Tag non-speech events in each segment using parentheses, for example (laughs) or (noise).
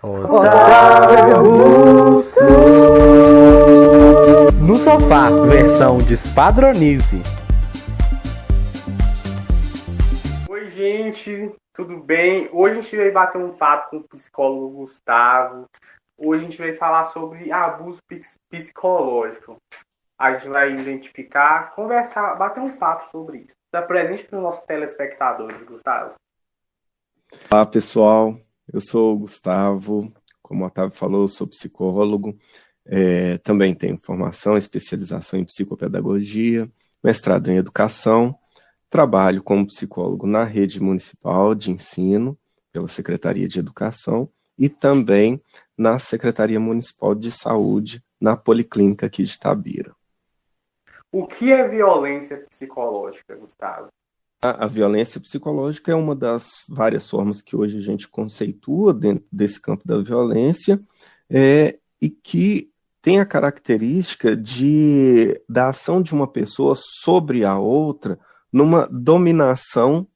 Otávio No sofá, versão Despadronize. Oi, gente, tudo bem? Hoje a gente vai bater um papo com o psicólogo Gustavo. Hoje a gente vai falar sobre abuso psicológico. A gente vai identificar, conversar, bater um papo sobre isso. Está presente para os nossos telespectadores, Gustavo. Olá, pessoal. Eu sou o Gustavo, como o Otávio falou, sou psicólogo, é, também tenho formação, especialização em psicopedagogia, mestrado em educação, trabalho como psicólogo na rede municipal de ensino, pela Secretaria de Educação, e também na Secretaria Municipal de Saúde, na Policlínica aqui de Tabira. O que é violência psicológica, Gustavo? A, a, violência psicológica é uma das várias formas que hoje a gente conceitua dentro desse campo da violência é, e que tem a característica de da ação de uma pessoa sobre a outra numa dominação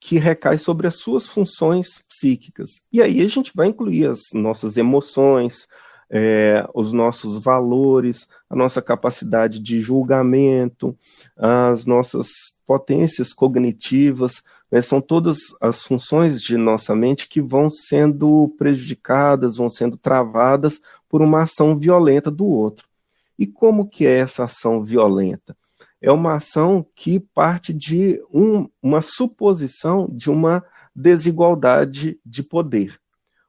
que recai sobre as suas funções psíquicas. E aí a gente vai incluir as nossas emoções, é, os nossos valores, a nossa capacidade de julgamento, as nossas potências cognitivas, né, são todas as funções de nossa mente que vão sendo prejudicadas, vão sendo travadas por uma ação violenta do outro. E como que é essa ação violenta? É uma ação que parte de um, uma suposição de uma desigualdade de poder.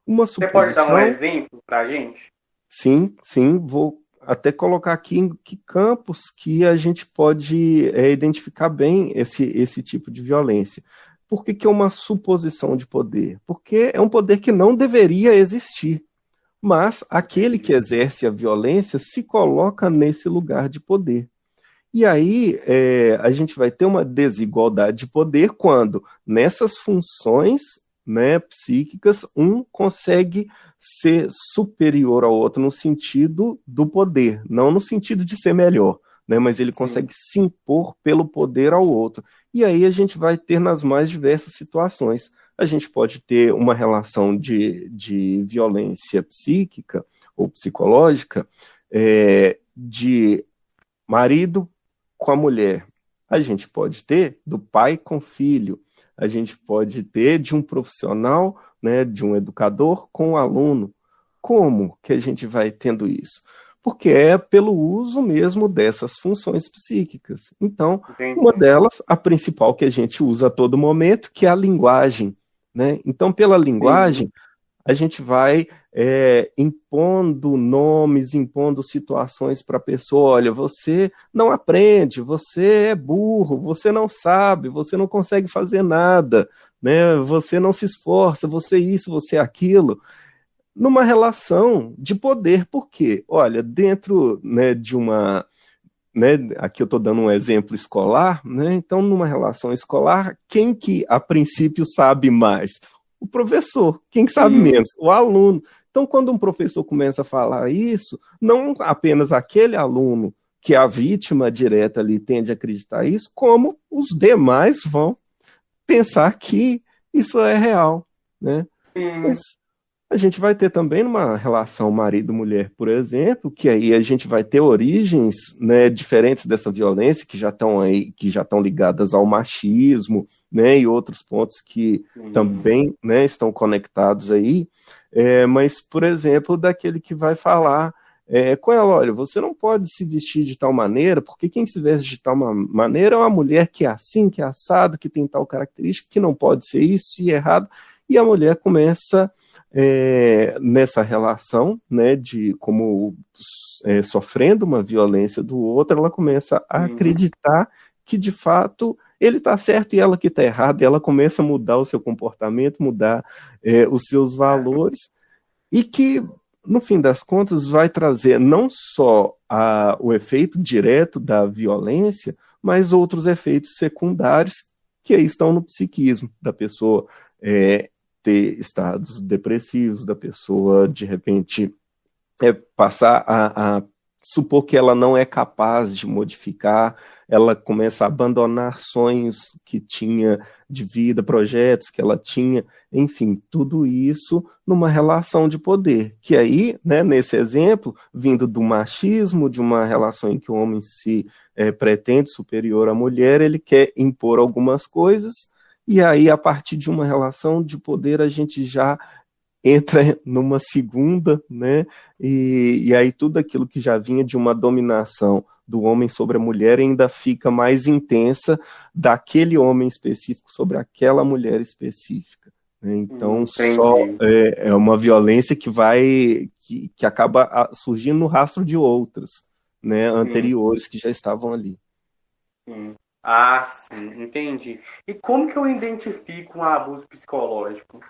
Uma Você pode dar um exemplo para a gente? Sim, sim, vou até colocar aqui em que campos que a gente pode é, identificar bem esse, esse tipo de violência. Por que, que é uma suposição de poder? Porque é um poder que não deveria existir. Mas aquele que exerce a violência se coloca nesse lugar de poder. E aí é, a gente vai ter uma desigualdade de poder quando nessas funções né, psíquicas um consegue ser superior ao outro no sentido do poder, não no sentido de ser melhor, né? Mas ele Sim. consegue se impor pelo poder ao outro. E aí a gente vai ter nas mais diversas situações. A gente pode ter uma relação de, de violência psíquica ou psicológica é, de marido com a mulher. A gente pode ter do pai com filho. A gente pode ter de um profissional né, de um educador com o um aluno. Como que a gente vai tendo isso? Porque é pelo uso mesmo dessas funções psíquicas. Então, Entendi. uma delas, a principal que a gente usa a todo momento, que é a linguagem. Né? Então, pela linguagem, Sim. a gente vai é, impondo nomes, impondo situações para a pessoa. Olha, você não aprende, você é burro, você não sabe, você não consegue fazer nada, né? Você não se esforça, você isso, você aquilo, numa relação de poder. Por quê? Olha, dentro né, de uma né, aqui eu estou dando um exemplo escolar, né, então numa relação escolar, quem que a princípio sabe mais? O professor. Quem sabe hum. menos? O aluno. Então, quando um professor começa a falar isso, não apenas aquele aluno que é a vítima direta ali tende a acreditar isso, como os demais vão pensar que isso é real, né? Sim. Mas a gente vai ter também uma relação marido-mulher, por exemplo, que aí a gente vai ter origens né, diferentes dessa violência que já estão aí, que já estão ligadas ao machismo, né, e outros pontos que Sim. também né, estão conectados aí. É, mas, por exemplo, daquele que vai falar é, com ela, olha, você não pode se vestir de tal maneira, porque quem se veste de tal maneira é uma mulher que é assim, que é assado, que tem tal característica, que não pode ser isso e errado, e a mulher começa é, nessa relação, né, de como é, sofrendo uma violência do outro, ela começa a uhum. acreditar que de fato ele está certo e ela que está errada, e ela começa a mudar o seu comportamento, mudar é, os seus valores, e que no fim das contas, vai trazer não só a, o efeito direto da violência, mas outros efeitos secundários que estão no psiquismo da pessoa é, ter estados depressivos, da pessoa de repente é, passar a, a supor que ela não é capaz de modificar, ela começa a abandonar sonhos que tinha de vida, projetos que ela tinha, enfim, tudo isso numa relação de poder, que aí, né, nesse exemplo, vindo do machismo, de uma relação em que o homem se é, pretende superior à mulher, ele quer impor algumas coisas, e aí, a partir de uma relação de poder, a gente já entra numa segunda, né? E, e aí tudo aquilo que já vinha de uma dominação do homem sobre a mulher ainda fica mais intensa daquele homem específico sobre aquela mulher específica. Né? Então, Entendi. só é, é, uma violência que vai que, que acaba surgindo no rastro de outras, né, anteriores que já estavam ali. Sim. Ah, sim, entendi. E como que eu identifico um abuso psicológico?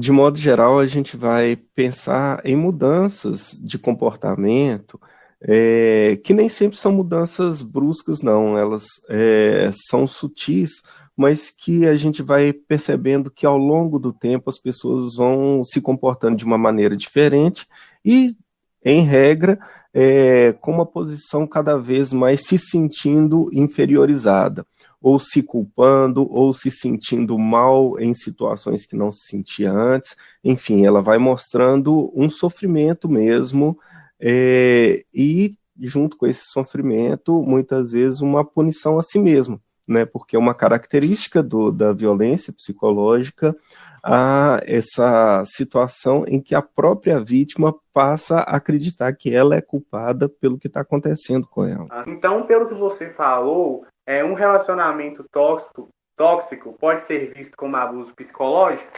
De modo geral, a gente vai pensar em mudanças de comportamento é, que nem sempre são mudanças bruscas, não, elas é, são sutis, mas que a gente vai percebendo que ao longo do tempo as pessoas vão se comportando de uma maneira diferente e, em regra, é, com uma posição cada vez mais se sentindo inferiorizada, ou se culpando, ou se sentindo mal em situações que não se sentia antes. Enfim, ela vai mostrando um sofrimento mesmo é, e, junto com esse sofrimento, muitas vezes uma punição a si mesmo, né? porque é uma característica do, da violência psicológica a essa situação em que a própria vítima passa a acreditar que ela é culpada pelo que está acontecendo com ela. Ah, então, pelo que você falou, é um relacionamento tóxico, tóxico pode ser visto como abuso psicológico?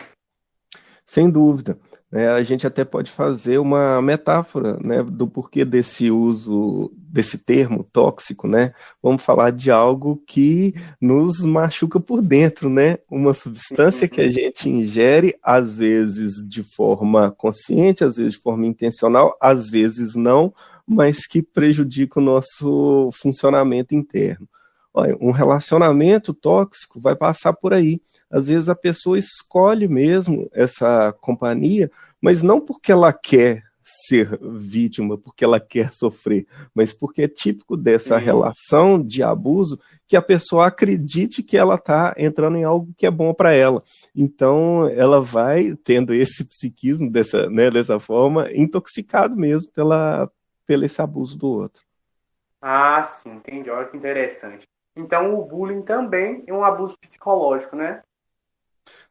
Sem dúvida. É, a gente até pode fazer uma metáfora né, do porquê desse uso desse termo tóxico, né? Vamos falar de algo que nos machuca por dentro, né? Uma substância que a uhum. gente ingere, às vezes de forma consciente, às vezes de forma intencional, às vezes não, mas que prejudica o nosso funcionamento interno. Olha, um relacionamento tóxico vai passar por aí às vezes a pessoa escolhe mesmo essa companhia, mas não porque ela quer ser vítima, porque ela quer sofrer, mas porque é típico dessa relação de abuso que a pessoa acredite que ela está entrando em algo que é bom para ela. Então, ela vai tendo esse psiquismo dessa, né, dessa forma, intoxicado mesmo pela, pelo esse abuso do outro. Ah, sim, entendi. Olha que interessante. Então, o bullying também é um abuso psicológico, né?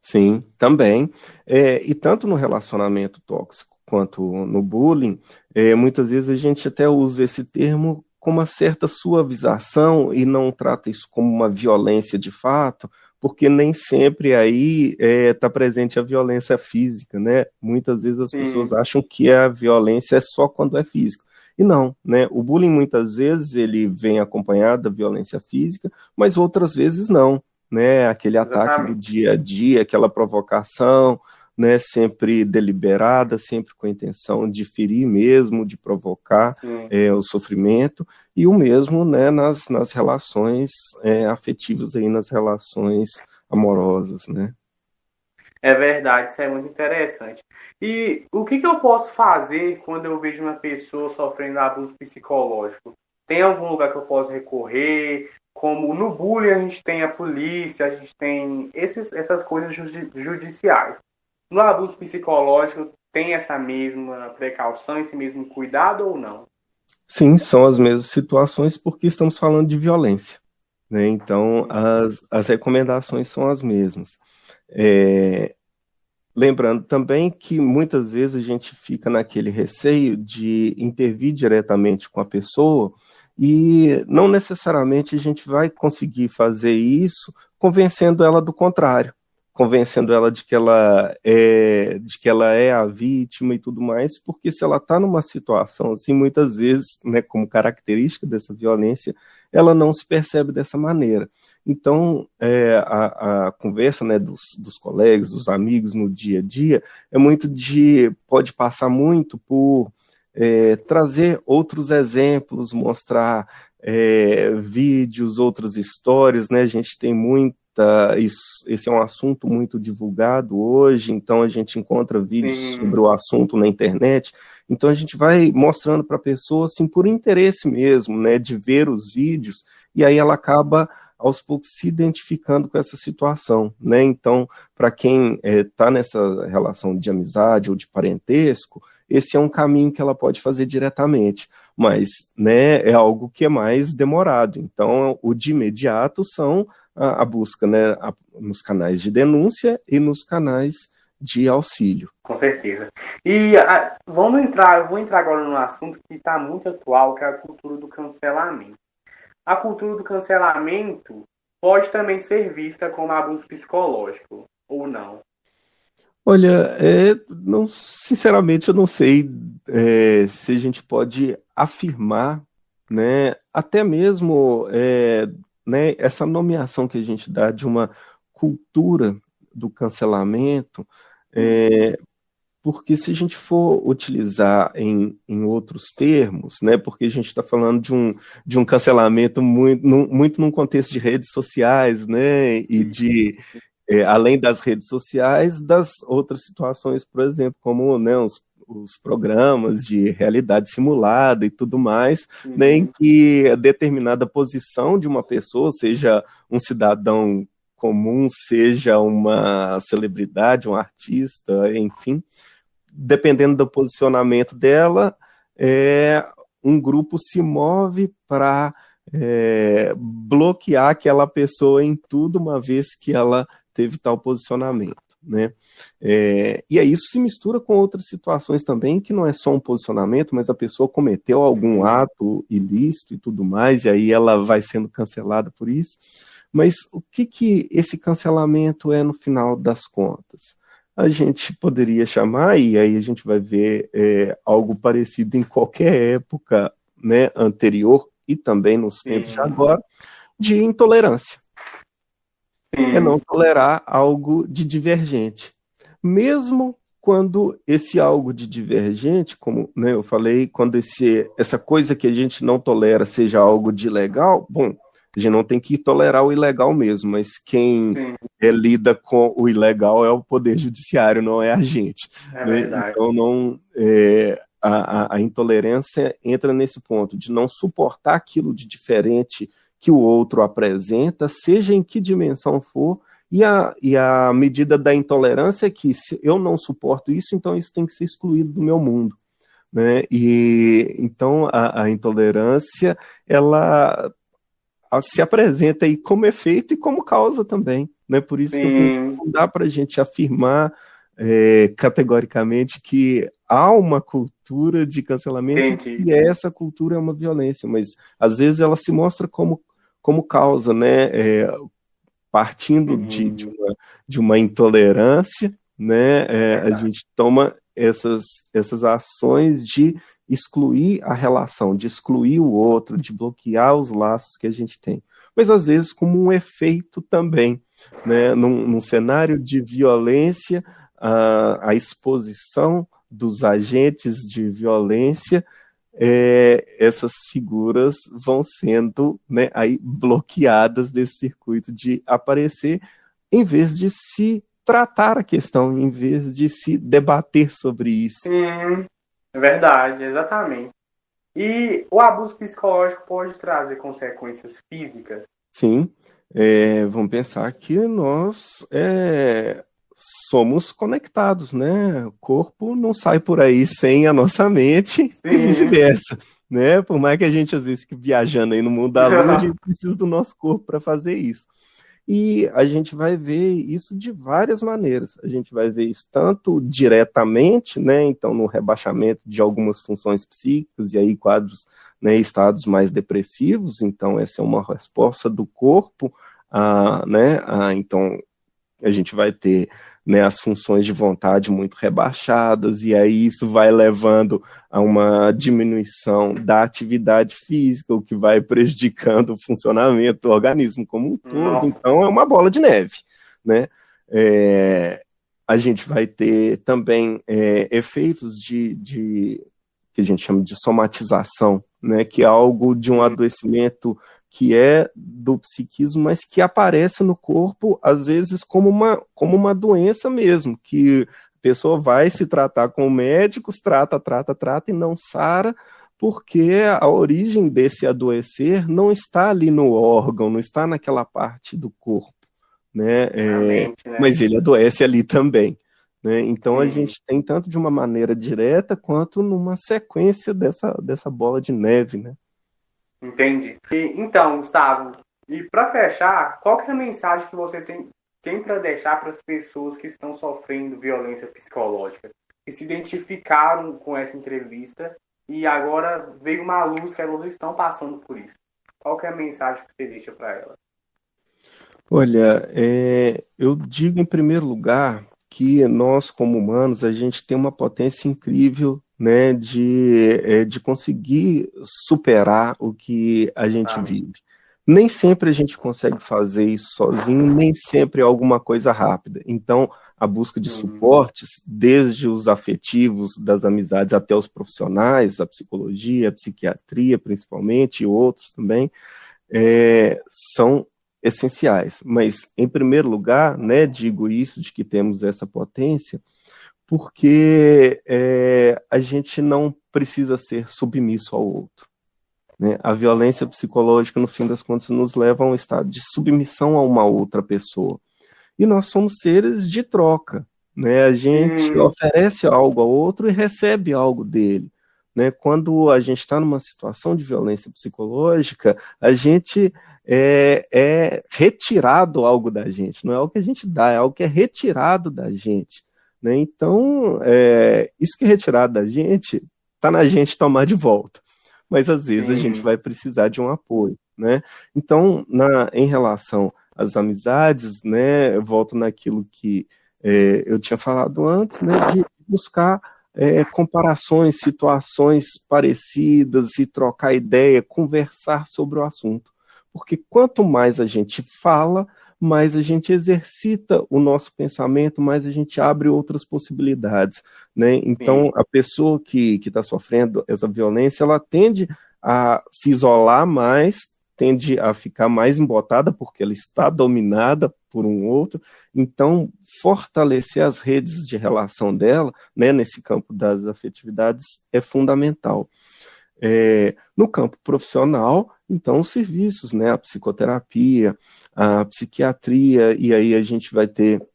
Sim, também. É, e tanto no relacionamento tóxico quanto no bullying, é, muitas vezes a gente até usa esse termo com uma certa suavização e não trata isso como uma violência de fato, porque nem sempre aí está é, tá presente a violência física, né? Muitas vezes as Sim. pessoas acham que a violência é só quando é física. E não, né? O bullying muitas vezes ele vem acompanhado da violência física, mas outras vezes não né? Aquele Exatamente. ataque do dia a dia, aquela provocação, né? Sempre deliberada, sempre com a intenção de ferir mesmo, de provocar é, o sofrimento e o mesmo, né? Nas, nas relações é, afetivas aí, nas relações amorosas, né? É verdade, isso é muito interessante. E o que, que eu posso fazer quando eu vejo uma pessoa sofrendo abuso psicológico? Tem algum lugar que eu posso recorrer? como no bullying a gente tem a polícia, a gente tem esses, essas coisas judiciais. No abuso psicológico tem essa mesma precaução, esse mesmo cuidado ou não? Sim, são as mesmas situações porque estamos falando de violência. Né? Então, as, as recomendações são as mesmas. É, lembrando também que muitas vezes a gente fica naquele receio de intervir diretamente com a pessoa e não necessariamente a gente vai conseguir fazer isso convencendo ela do contrário, convencendo ela de que ela é, de que ela é a vítima e tudo mais, porque se ela está numa situação assim, muitas vezes, né, como característica dessa violência, ela não se percebe dessa maneira. Então, é, a, a, conversa né, dos, dos colegas, dos amigos no dia a dia, é muito de. pode passar muito por é, trazer outros exemplos, mostrar é, vídeos, outras histórias, né? A gente tem muito isso, esse é um assunto muito divulgado hoje, então a gente encontra vídeos Sim. sobre o assunto na internet. Então a gente vai mostrando para a pessoa, assim, por interesse mesmo, né, de ver os vídeos, e aí ela acaba aos poucos se identificando com essa situação, né? Então, para quem está eh, é, nessa relação de amizade ou de parentesco, esse é um caminho que ela pode fazer diretamente, mas, né, é algo que é mais demorado. Então, o de imediato são a, a busca, né, a, nos canais de denúncia e nos canais de auxílio. Com certeza. E a, vamos entrar, vou entrar agora num assunto que está muito atual, que é a cultura do cancelamento a cultura do cancelamento pode também ser vista como abuso psicológico, ou não? Olha, é, não, sinceramente eu não sei é, se a gente pode afirmar, né, até mesmo é, né, essa nomeação que a gente dá de uma cultura do cancelamento, é, porque se a gente for utilizar em, em outros termos, né, porque a gente está falando de um, de um cancelamento muito, num, muito num contexto de redes sociais, né, e de, é, além das redes sociais, das outras situações, por exemplo, como né, os, os programas de realidade simulada e tudo mais, uhum. né, em que a determinada posição de uma pessoa, seja um cidadão comum, seja uma celebridade, um artista, enfim, dependendo do posicionamento dela, é, um grupo se move para é, bloquear aquela pessoa em tudo, uma vez que ela teve tal posicionamento. Né? É, e aí isso se mistura com outras situações também, que não é só um posicionamento, mas a pessoa cometeu algum ato ilícito e tudo mais, e aí ela vai sendo cancelada por isso. Mas o que, que esse cancelamento é no final das contas? a gente poderia chamar, e aí a gente vai ver é, algo parecido em qualquer época né, anterior e também nos tempos Sim. de agora, de intolerância. É não tolerar algo de divergente. Mesmo quando esse algo de divergente, como né, eu falei, quando esse, essa coisa que a gente não tolera seja algo de legal, bom, a gente não tem que tolerar o ilegal mesmo, mas quem é, lida com o ilegal é o poder judiciário, não é a gente. É né? Então não é, a, a, intolerância entra nesse ponto de não suportar aquilo de diferente que o outro apresenta, seja em que dimensão for, e a, e a medida da intolerância é que se eu não suporto isso, então isso tem que ser excluído do meu mundo. Né? E então a, a intolerância ela se apresenta aí como efeito e como causa também. Né? Por isso Sim. que não dá para a gente afirmar é, categoricamente que há uma cultura de cancelamento Entendi. e essa cultura é uma violência, mas às vezes ela se mostra como, como causa, né? É, partindo uhum. de, de, uma, de uma intolerância, né? É, a gente toma essas, essas ações de excluir a relação, de excluir o outro, de bloquear os laços que a gente tem. Mas às vezes como um efeito também, né? num, num cenário de violência, a, a, exposição dos agentes de violência, é, essas figuras vão sendo né, aí bloqueadas desse circuito de aparecer, em vez de se tratar a questão, em vez de se debater sobre isso. Sim. É verdade, exatamente. E o abuso psicológico pode trazer consequências físicas? Sim. É, vamos pensar que nós é, somos conectados, né? O corpo não sai por aí sem a nossa mente Sim. e vice-versa. Né? Por mais que a gente às vezes fique viajando aí no mundo da lua, a gente (laughs) precisa do nosso corpo para fazer isso. E a gente vai ver isso de várias maneiras. A gente vai ver isso tanto diretamente, né, então no rebaixamento de algumas funções psíquicas e aí quadros, né, estados mais depressivos. Então essa é uma resposta do corpo, a, né, a, então a gente vai ter né, as funções de vontade muito rebaixadas, e aí isso vai levando a uma diminuição da atividade física, o que vai prejudicando o funcionamento do organismo como um todo. Nossa. Então é uma bola de neve. Né? É, a gente vai ter também é, efeitos de, de que a gente chama de somatização, né, que é algo de um adoecimento que é do psiquismo, mas que aparece no corpo, às vezes, como uma, como uma doença mesmo, que a pessoa vai se tratar com médicos, trata, trata, trata e não sara, porque a origem desse adoecer não está ali no órgão, não está naquela parte do corpo, né? É, né? Mas ele adoece ali também. Né? Então Sim. a gente tem tanto de uma maneira direta quanto numa sequência dessa, dessa bola de neve, né? Entendi. E, então, Gustavo, e para fechar, qual que é a mensagem que você tem, tem para deixar para as pessoas que estão sofrendo violência psicológica, que se identificaram com essa entrevista e agora veio uma luz que elas estão passando por isso? Qual que é a mensagem que você deixa para elas? Olha, é, eu digo em primeiro lugar que nós, como humanos, a gente tem uma potência incrível né, de, é, de conseguir superar o que a gente ah. vive. Nem sempre a gente consegue fazer isso sozinho, nem sempre é alguma coisa rápida. Então, a busca de uhum. suportes, desde os afetivos, das amizades até os profissionais, a psicologia, a psiquiatria, principalmente, e outros também, é, são essenciais. Mas, em primeiro lugar, né, digo isso de que temos essa potência, porque é, a gente não precisa ser submisso ao outro. Né? A violência psicológica, no fim das contas, nos leva a um estado de submissão a uma outra pessoa. E nós somos seres de troca. Né? A gente oferece algo ao outro e recebe algo dele. Né? Quando a gente está numa situação de violência psicológica, a gente é, é, retirado algo da gente, não é algo que a gente dá, é algo que é retirado da gente. Né? Então, é, isso que é retirado da gente, está na gente tomar de volta. Mas às vezes Sim. a gente vai precisar de um apoio. Né? Então, na, em relação às amizades, né, eu volto naquilo que é, eu tinha falado antes, né, de buscar é, comparações, situações parecidas e trocar ideia, conversar sobre o assunto. Porque quanto mais a gente fala, mais a gente exercita o nosso pensamento, mais a gente abre outras possibilidades. Né? Então, Sim. a pessoa que está sofrendo essa violência, ela tende a se isolar mais, tende a ficar mais embotada, porque ela está dominada por um outro. Então, fortalecer as redes de relação dela, né, nesse campo das afetividades, é fundamental. É, no campo profissional, então, os serviços, né, a psicoterapia, a psiquiatria, e aí a gente vai ter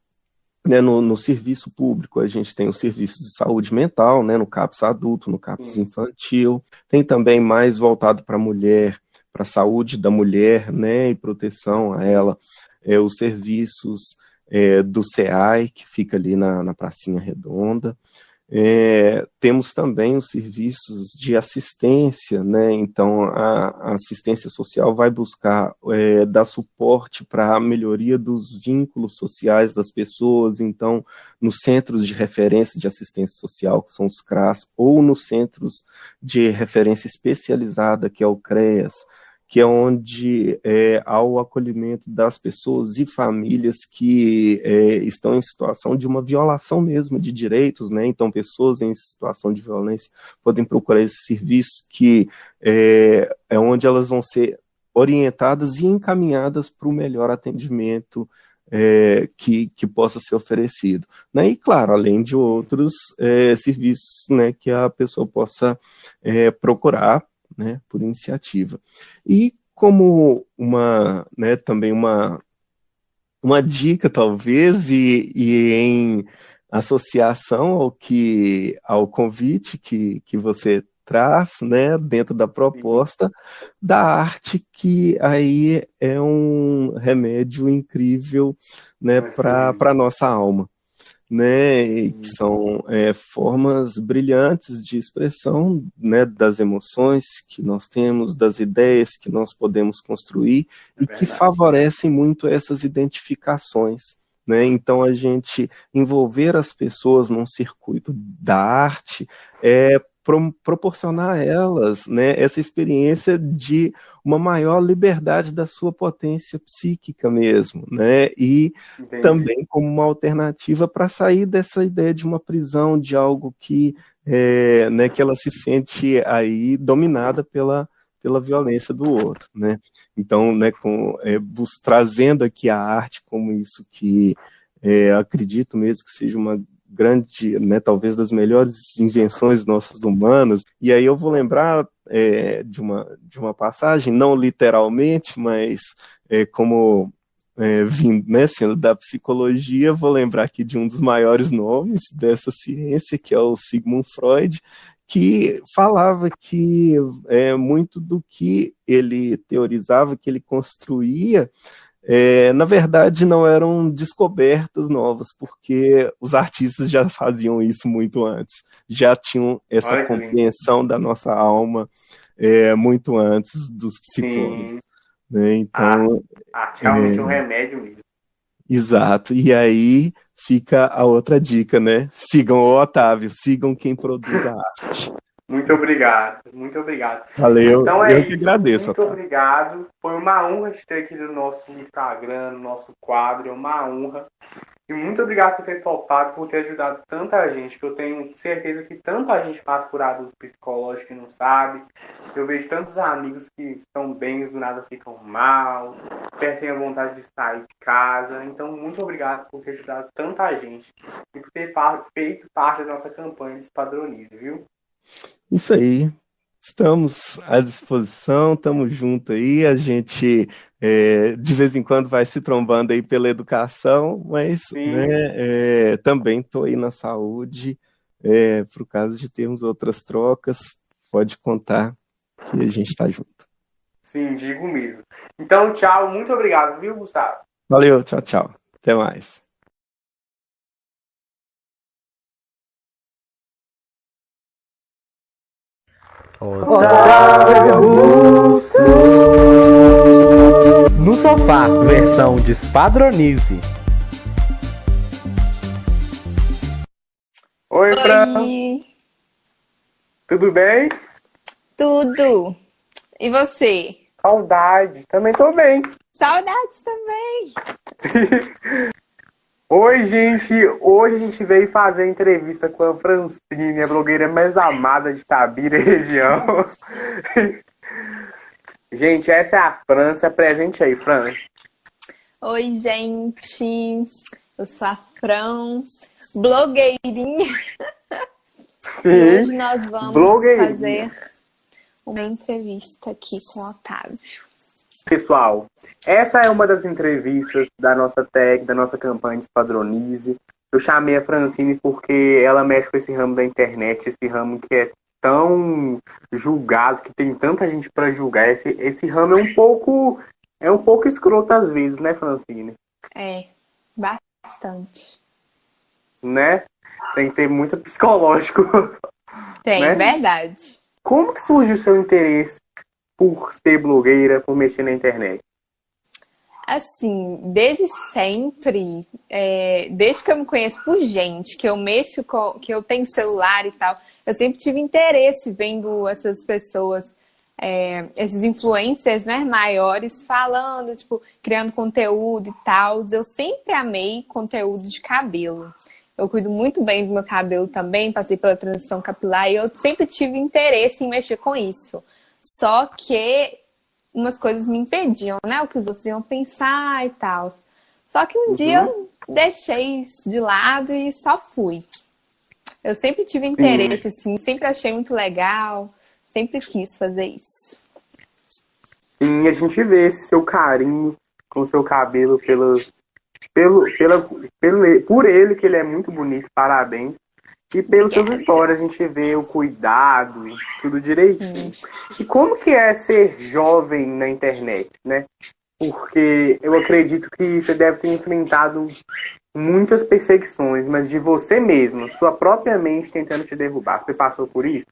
né, no, no, serviço público, a gente tem o serviço de saúde mental, né, no CAPS adulto, no CAPS infantil, tem também mais voltado para a mulher, para a saúde da mulher, né, e proteção a ela, é, os serviços é, do SEAI, que fica ali na, na Pracinha Redonda, é, temos também os serviços de assistência, né? Então, a, a assistência social vai buscar é, dar suporte para a melhoria dos vínculos sociais das pessoas. Então, nos centros de referência de assistência social, que são os CRAS, ou nos centros de referência especializada, que é o CREAS, que é onde é, há o acolhimento das pessoas e famílias que é, estão em situação de uma violação mesmo de direitos, né? Então, pessoas em situação de violência podem procurar esse serviço que é, é onde elas vão ser orientadas e encaminhadas para o melhor atendimento é, que, que possa ser oferecido. Né? E, claro, além de outros é, serviços né, que a pessoa possa é, procurar né, por iniciativa. E como uma, né, também uma, uma dica, talvez, e, e em associação ao que ao convite que, que você traz, né, dentro da proposta da arte que aí é um remédio incrível, né, para para nossa alma né, que são é, formas brilhantes de expressão né, das emoções que nós temos, das ideias que nós podemos construir é e que favorecem muito essas identificações. Né? Então, a gente envolver as pessoas num circuito da arte é pro, proporcionar a elas né, essa experiência de uma maior liberdade da sua potência psíquica mesmo, né? E Entendi. também como uma alternativa para sair dessa ideia de uma prisão, de algo que, é, né, que ela se sente aí dominada pela, pela violência do outro, né? Então, né, com, é, trazendo aqui a arte como isso que é, acredito mesmo que seja uma grande, né, talvez das melhores invenções nossas humanas. E aí eu vou lembrar é, de, uma, de uma passagem, não literalmente, mas é, como é, vindo, né, sendo da psicologia, vou lembrar aqui de um dos maiores nomes dessa ciência, que é o Sigmund Freud, que falava que é, muito do que ele teorizava, que ele construía, é, na verdade não eram descobertas novas, porque os artistas já faziam isso muito antes, já tinham essa Olha, compreensão da nossa alma é, muito antes dos psicólogos. Né? Então, ah, realmente é um remédio mesmo. Exato. E aí fica a outra dica, né? Sigam o Otávio, sigam quem produz a arte. Muito obrigado, muito obrigado. Valeu, então é eu isso. que agradeço. Muito obrigado. Foi uma honra te ter aqui no nosso Instagram, no nosso quadro, é uma honra. E muito obrigado por ter topado, por ter ajudado tanta gente, que eu tenho certeza que tanta gente passa por abuso psicológico e não sabe. Eu vejo tantos amigos que estão bem, do nada ficam mal, perdem a vontade de sair de casa. Então, muito obrigado por ter ajudado tanta gente e por ter feito parte da nossa campanha de Espadronize, viu? Isso aí. Estamos à disposição, estamos juntos aí. A gente é, de vez em quando vai se trombando aí pela educação, mas né, é, também estou aí na saúde. É, para o caso de termos outras trocas, pode contar que a gente está junto. Sim, digo mesmo. Então, tchau, muito obrigado, viu, Gustavo? Valeu, tchau, tchau. Até mais. No sofá, versão Despadronize. Oi, Fran. Tudo bem? Tudo. E você? Saudade. Também tô bem. Saudades também. (laughs) Oi, gente! Hoje a gente veio fazer entrevista com a Francine, a blogueira mais amada de Tabira e região. (laughs) gente, essa é a França. Presente aí, Fran. Oi, gente! Eu sou a Fran, blogueirinha. Sim, e hoje nós vamos fazer uma entrevista aqui com o Otávio. Pessoal, essa é uma das entrevistas da nossa tag, da nossa campanha Espadronize. Eu chamei a Francine porque ela mexe com esse ramo da internet, esse ramo que é tão julgado, que tem tanta gente para julgar. Esse, esse ramo é um pouco é um pouco escroto às vezes, né, Francine? É, bastante. Né? Tem que ter muito psicológico. Tem, né? verdade. Como que surgiu o seu interesse por ser blogueira, por mexer na internet? Assim, desde sempre, é, desde que eu me conheço por gente, que eu mexo com, que eu tenho celular e tal, eu sempre tive interesse vendo essas pessoas, é, esses influencers, né, maiores falando, tipo, criando conteúdo e tal. Eu sempre amei conteúdo de cabelo. Eu cuido muito bem do meu cabelo também, passei pela transição capilar e eu sempre tive interesse em mexer com isso. Só que umas coisas me impediam, né? O que os outros iam pensar e tal. Só que um uhum. dia eu deixei isso de lado e só fui. Eu sempre tive interesse, assim, sempre achei muito legal, sempre quis fazer isso. Sim, a gente vê esse seu carinho com o seu cabelo pelos, pelo, pela, pelo, por ele, que ele é muito bonito, parabéns. E pelas suas histórias a gente vê o cuidado, tudo direitinho. Sim. E como que é ser jovem na internet, né? Porque eu acredito que você deve ter enfrentado muitas perseguições, mas de você mesmo, sua própria mente tentando te derrubar. Você passou por isso?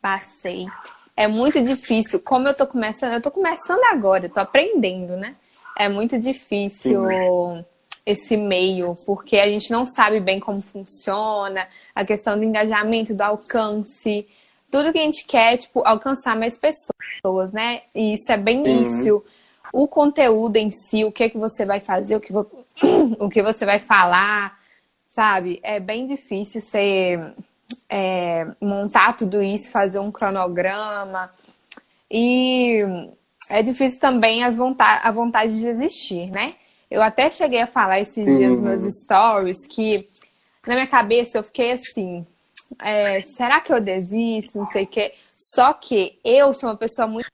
Passei. É muito difícil. Como eu tô começando, eu tô começando agora, eu tô aprendendo, né? É muito difícil. Sim esse meio, porque a gente não sabe bem como funciona, a questão do engajamento, do alcance, tudo que a gente quer, tipo, alcançar mais pessoas, né? E isso é bem isso. O conteúdo em si, o que é que você vai fazer, o que, (clears throat) o que você vai falar, sabe? É bem difícil você é, montar tudo isso, fazer um cronograma. E é difícil também as vontade, a vontade de existir, né? Eu até cheguei a falar esses Sim. dias nos meus stories que na minha cabeça eu fiquei assim, é, será que eu desisto? Não sei o quê. Só que eu sou uma pessoa muito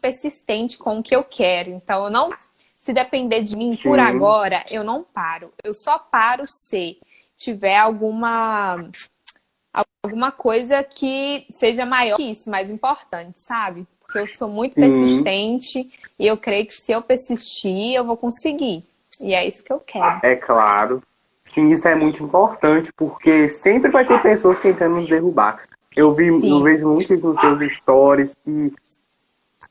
persistente com o que eu quero. Então eu não. Se depender de mim por Sim. agora, eu não paro. Eu só paro se tiver alguma alguma coisa que seja maior que isso, mais importante, sabe? Porque eu sou muito persistente e eu creio que se eu persistir, eu vou conseguir. E é isso que eu quero. É claro. Sim, isso é muito importante, porque sempre vai ter pessoas tentando nos derrubar. Eu, vi, Sim. eu vejo muito isso nos seus stories que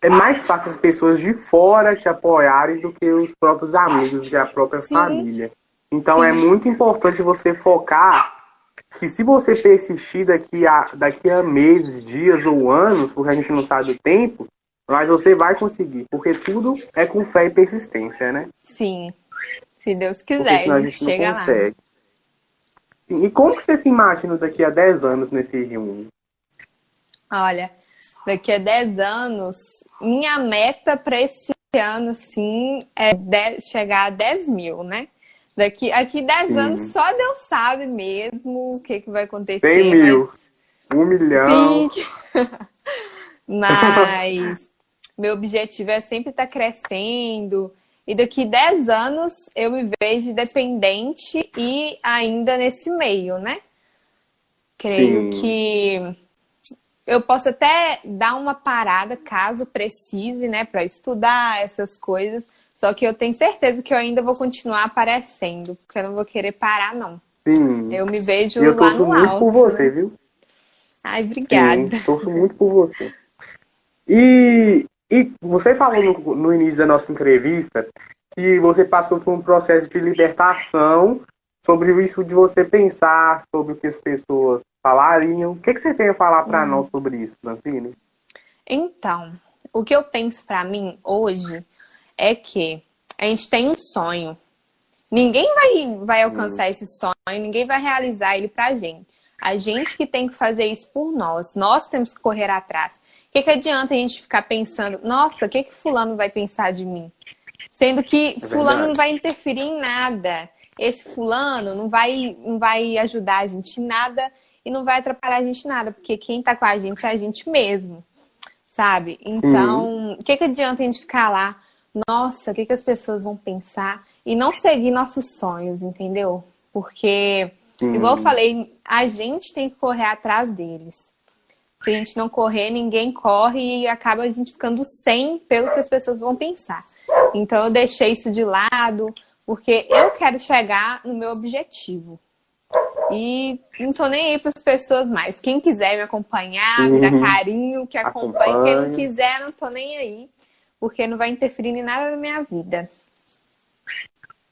é mais fácil as pessoas de fora te apoiarem do que os próprios amigos e a própria Sim. família. Então Sim. é muito importante você focar que se você persistir daqui a, daqui a meses, dias ou anos, porque a gente não sabe o tempo, mas você vai conseguir, porque tudo é com fé e persistência, né? Sim. Se Deus quiser, a gente chega lá. consegue. E como que você se imagina daqui a 10 anos nesse reúne? Olha, daqui a 10 anos, minha meta para esse ano, sim, é chegar a 10 mil, né? Daqui aqui 10 Sim. anos, só Deus sabe mesmo o que, que vai acontecer. 100 mil. mas- Um milhão. Sim. (laughs) Mas meu objetivo é sempre estar crescendo. E daqui 10 anos eu me vejo dependente e ainda nesse meio, né? Creio Sim. que eu posso até dar uma parada caso precise, né, para estudar essas coisas. Só que eu tenho certeza que eu ainda vou continuar aparecendo, porque eu não vou querer parar, não. Sim. Eu me vejo eu lá torço no muito alto. por você, né? viu? Ai, obrigada. Sim, torço muito por você. E, e você falou no, no início da nossa entrevista que você passou por um processo de libertação sobre isso de você pensar sobre o que as pessoas falariam. O que, que você tem a falar Hum. para nós sobre isso, Francine? Então, o que eu penso pra mim hoje é que a gente tem um sonho. Ninguém vai, vai alcançar esse sonho, ninguém vai realizar ele pra gente. A gente que tem que fazer isso por nós. Nós temos que correr atrás. O que, que adianta a gente ficar pensando, nossa, o que, que fulano vai pensar de mim? Sendo que É fulano não vai interferir em nada. Esse fulano não vai, não vai ajudar a gente em nada e não vai atrapalhar a gente em nada, porque quem tá com a gente é a gente mesmo sabe? Então, o que, que adianta a gente ficar lá? Nossa, o que, que as pessoas vão pensar? E não seguir nossos sonhos, entendeu? Porque, Sim. igual eu falei, a gente tem que correr atrás deles. Se a gente não correr, ninguém corre e acaba a gente ficando sem pelo que as pessoas vão pensar. Então, eu deixei isso de lado, porque eu quero chegar no meu objetivo. E não tô nem aí para as pessoas mais. Quem quiser me acompanhar, me dar Uhum. carinho, que acompanhe. Quem não quiser, não tô nem aí. Porque não vai interferir em nada na minha vida.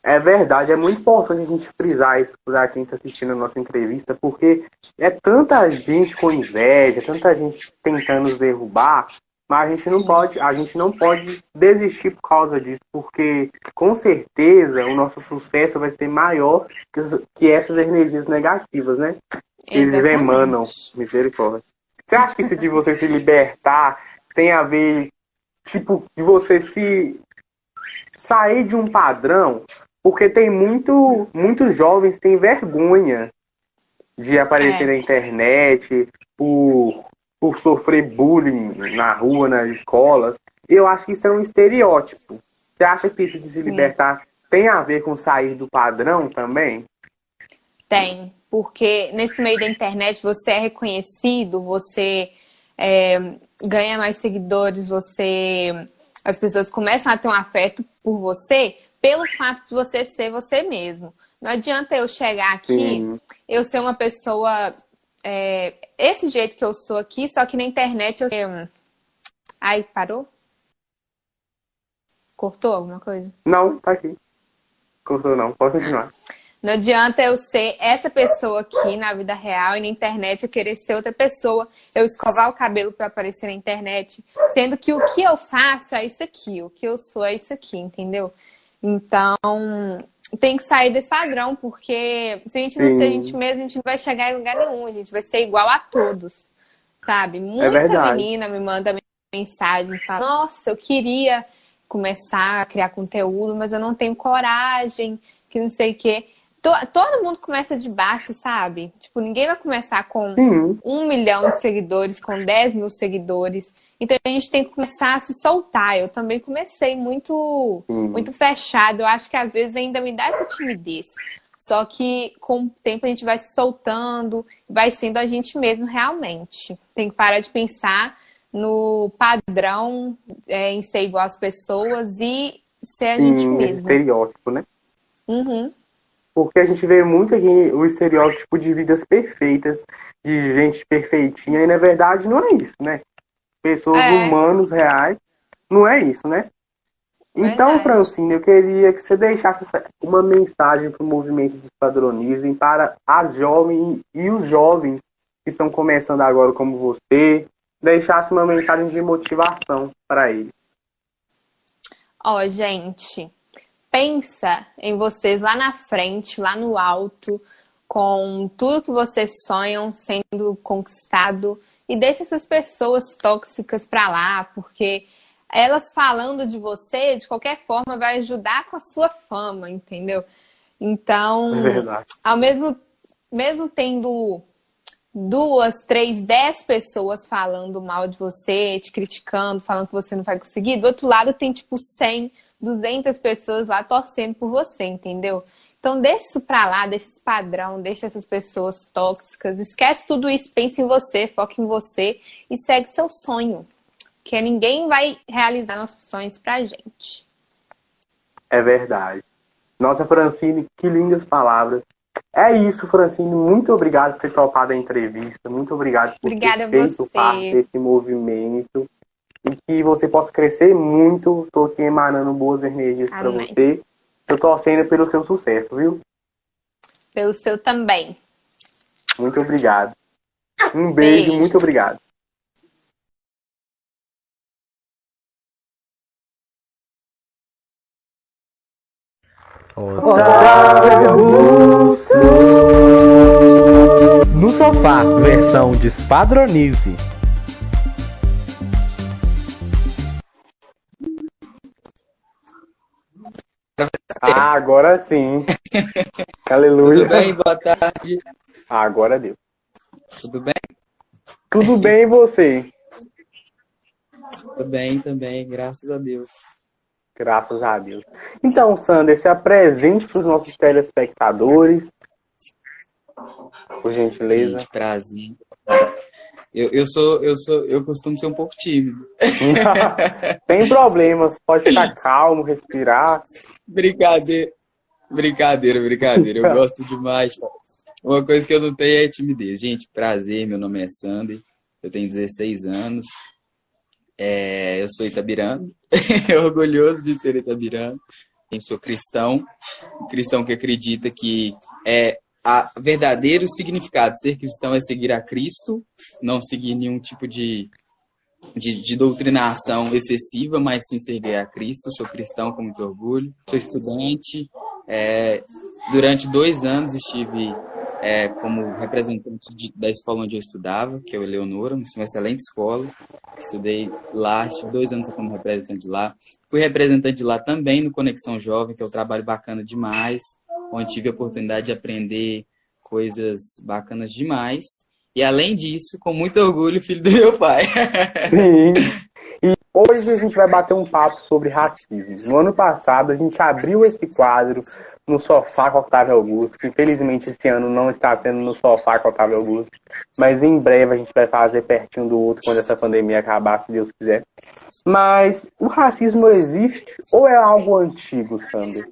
É verdade, é muito importante a gente frisar isso para quem está assistindo a nossa entrevista, porque é tanta gente com inveja, tanta gente tentando nos derrubar, mas a gente não pode, a gente não pode desistir por causa disso, porque com certeza o nosso sucesso vai ser maior que, as- que essas energias negativas, né? Eles Exatamente. emanam misericórdia. Você acha que isso de você se libertar tem a ver, tipo, de você se sair de um padrão? Porque tem muito, muitos jovens têm vergonha de aparecer É. na internet, por, por sofrer bullying na rua, nas escolas. Eu acho que isso é um estereótipo. Você acha que isso de se Sim. libertar tem a ver com sair do padrão também? Tem, porque nesse meio da internet você é reconhecido, você é, ganha mais seguidores, você as pessoas começam a ter um afeto por você pelo fato de você ser você mesmo. Não adianta eu chegar aqui, Sim. eu ser uma pessoa é, esse jeito que eu sou aqui, só que na internet eu hum, Ai, parou? Cortou alguma coisa? Não, tá aqui. Cortou não, pode continuar. Não adianta eu ser essa pessoa aqui na vida real e na internet eu querer ser outra pessoa, eu escovar o cabelo para aparecer na internet, sendo que o que eu faço é isso aqui, o que eu sou é isso aqui, entendeu? Então, tem que sair desse padrão, porque se a gente não Sim. ser a gente mesmo, a gente não vai chegar em lugar nenhum, a gente vai ser igual a todos, sabe? Muita verdade. menina me manda mensagem, fala, nossa, eu queria começar a criar conteúdo, mas eu não tenho coragem, que não sei o quê. Todo mundo começa de baixo, sabe? Tipo, ninguém vai começar com uhum. um milhão de seguidores, com 10 mil seguidores. Então a gente tem que começar a se soltar. Eu também comecei muito, uhum. muito fechado. Eu acho que às vezes ainda me dá essa timidez. Só que com o tempo a gente vai se soltando, vai sendo a gente mesmo realmente. Tem que parar de pensar no padrão é, em ser igual às pessoas e ser a gente hum, mesmo. Estereótipo, né? Uhum. Porque a gente vê muito aqui o estereótipo de vidas perfeitas, de gente perfeitinha, e na verdade não é isso, né? Pessoas é. humanos reais, não é isso, né? Então, verdade. Francine, eu queria que você deixasse uma mensagem para o movimento dos padronizem, para as jovens e os jovens que estão começando agora como você, deixasse uma mensagem de motivação para eles. Ó, oh, gente, pensa em vocês lá na frente, lá no alto, com tudo que vocês sonham sendo conquistado e deixa essas pessoas tóxicas para lá, porque elas falando de você, de qualquer forma, vai ajudar com a sua fama, entendeu? Então, é ao mesmo mesmo tendo duas, três, dez pessoas falando mal de você, te criticando, falando que você não vai conseguir, do outro lado tem tipo 100, 200 pessoas lá torcendo por você, entendeu? Então deixa isso pra lá, deixa esse padrão, deixa essas pessoas tóxicas, esquece tudo isso, pense em você, foca em você e segue seu sonho. Que ninguém vai realizar nossos sonhos pra gente. É verdade. Nossa, Francine, que lindas palavras. É isso, Francine. Muito obrigado por ter topado a entrevista. Muito obrigado por Obrigada ter feito parte desse movimento e que você possa crescer muito. Estou aqui emanando boas energias para você. Eu torcendo pelo seu sucesso, viu? Pelo seu também. Muito obrigado. Um beijo, beijo. muito obrigado. No sofá, versão Despadronize. Ah, agora sim. (laughs) Aleluia. Tudo bem? Boa tarde. Ah, agora deu. Tudo bem? Tudo bem e você? Tudo bem também, graças a Deus. Graças a Deus. Então, Sander, se apresente para os nossos telespectadores. Por gentileza. Gente, prazer. Eu, eu sou, eu sou, eu costumo ser um pouco tímido. (laughs) Tem problemas, pode ficar (laughs) calmo, respirar. Brincadeira, brincadeira, brincadeira. Eu (laughs) gosto demais. Uma coisa que eu não tenho é timidez. Gente, prazer, meu nome é Sander, eu tenho 16 anos, é, eu sou itabirano, orgulhoso de ser itabirano. Eu sou cristão, cristão que acredita que é a verdadeiro significado ser cristão é seguir a Cristo, não seguir nenhum tipo de, de, de doutrinação excessiva, mas sim seguir a Cristo. Sou cristão com muito orgulho. Sou estudante. É, durante dois anos estive é, como representante de, da escola onde eu estudava, que é o Eleonora, uma excelente escola. Estudei lá, estive dois anos como representante lá. Fui representante lá também no Conexão Jovem, que é um trabalho bacana demais onde tive a oportunidade de aprender coisas bacanas demais. E além disso, com muito orgulho, filho do meu pai. (laughs) Sim. E hoje a gente vai bater um papo sobre racismo. No ano passado, a gente abriu esse quadro no sofá com Otávio Augusto, infelizmente esse ano não está sendo no sofá com Otávio Augusto, mas em breve a gente vai fazer pertinho do outro quando essa pandemia acabar, se Deus quiser. Mas o racismo existe ou é algo antigo, Sandro?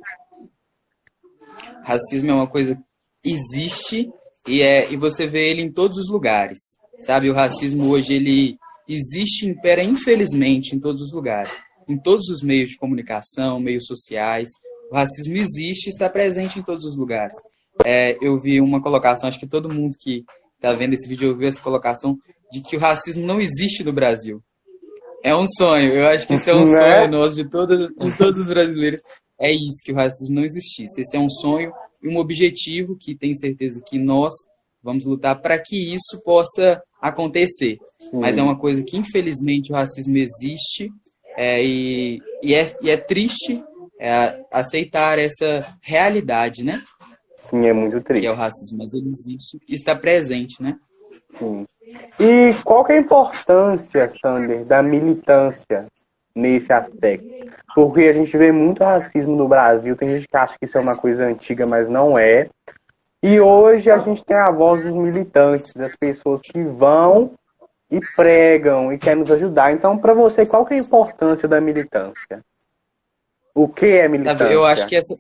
Racismo é uma coisa que existe e, é, e você vê ele em todos os lugares, sabe? O racismo hoje, ele existe impera, infelizmente, em todos os lugares. Em todos os meios de comunicação, meios sociais. O racismo existe está presente em todos os lugares. É, eu vi uma colocação, acho que todo mundo que está vendo esse vídeo ouviu essa colocação, de que o racismo não existe no Brasil. É um sonho, eu acho que isso é um né? sonho nosso, de, todas, de todos os brasileiros, é isso, que o racismo não existisse. Esse é um sonho e um objetivo que tenho certeza que nós, Vamos lutar para que isso possa acontecer. Mas é uma coisa que, infelizmente, o racismo existe é, e, e, é, e é triste é, aceitar essa realidade, né? Sim, é muito triste. Que é o racismo, mas ele existe e está presente, né? Sim. E qual que é a importância, Sander, da militância nesse aspecto? Porque a gente vê muito racismo no Brasil, tem gente que acha que isso é uma coisa antiga, mas não é. E hoje a gente tem a voz dos militantes, das pessoas que vão e pregam e querem nos ajudar. Então, para você, qual que é a importância da militância? O que é militância? Eu acho que essa,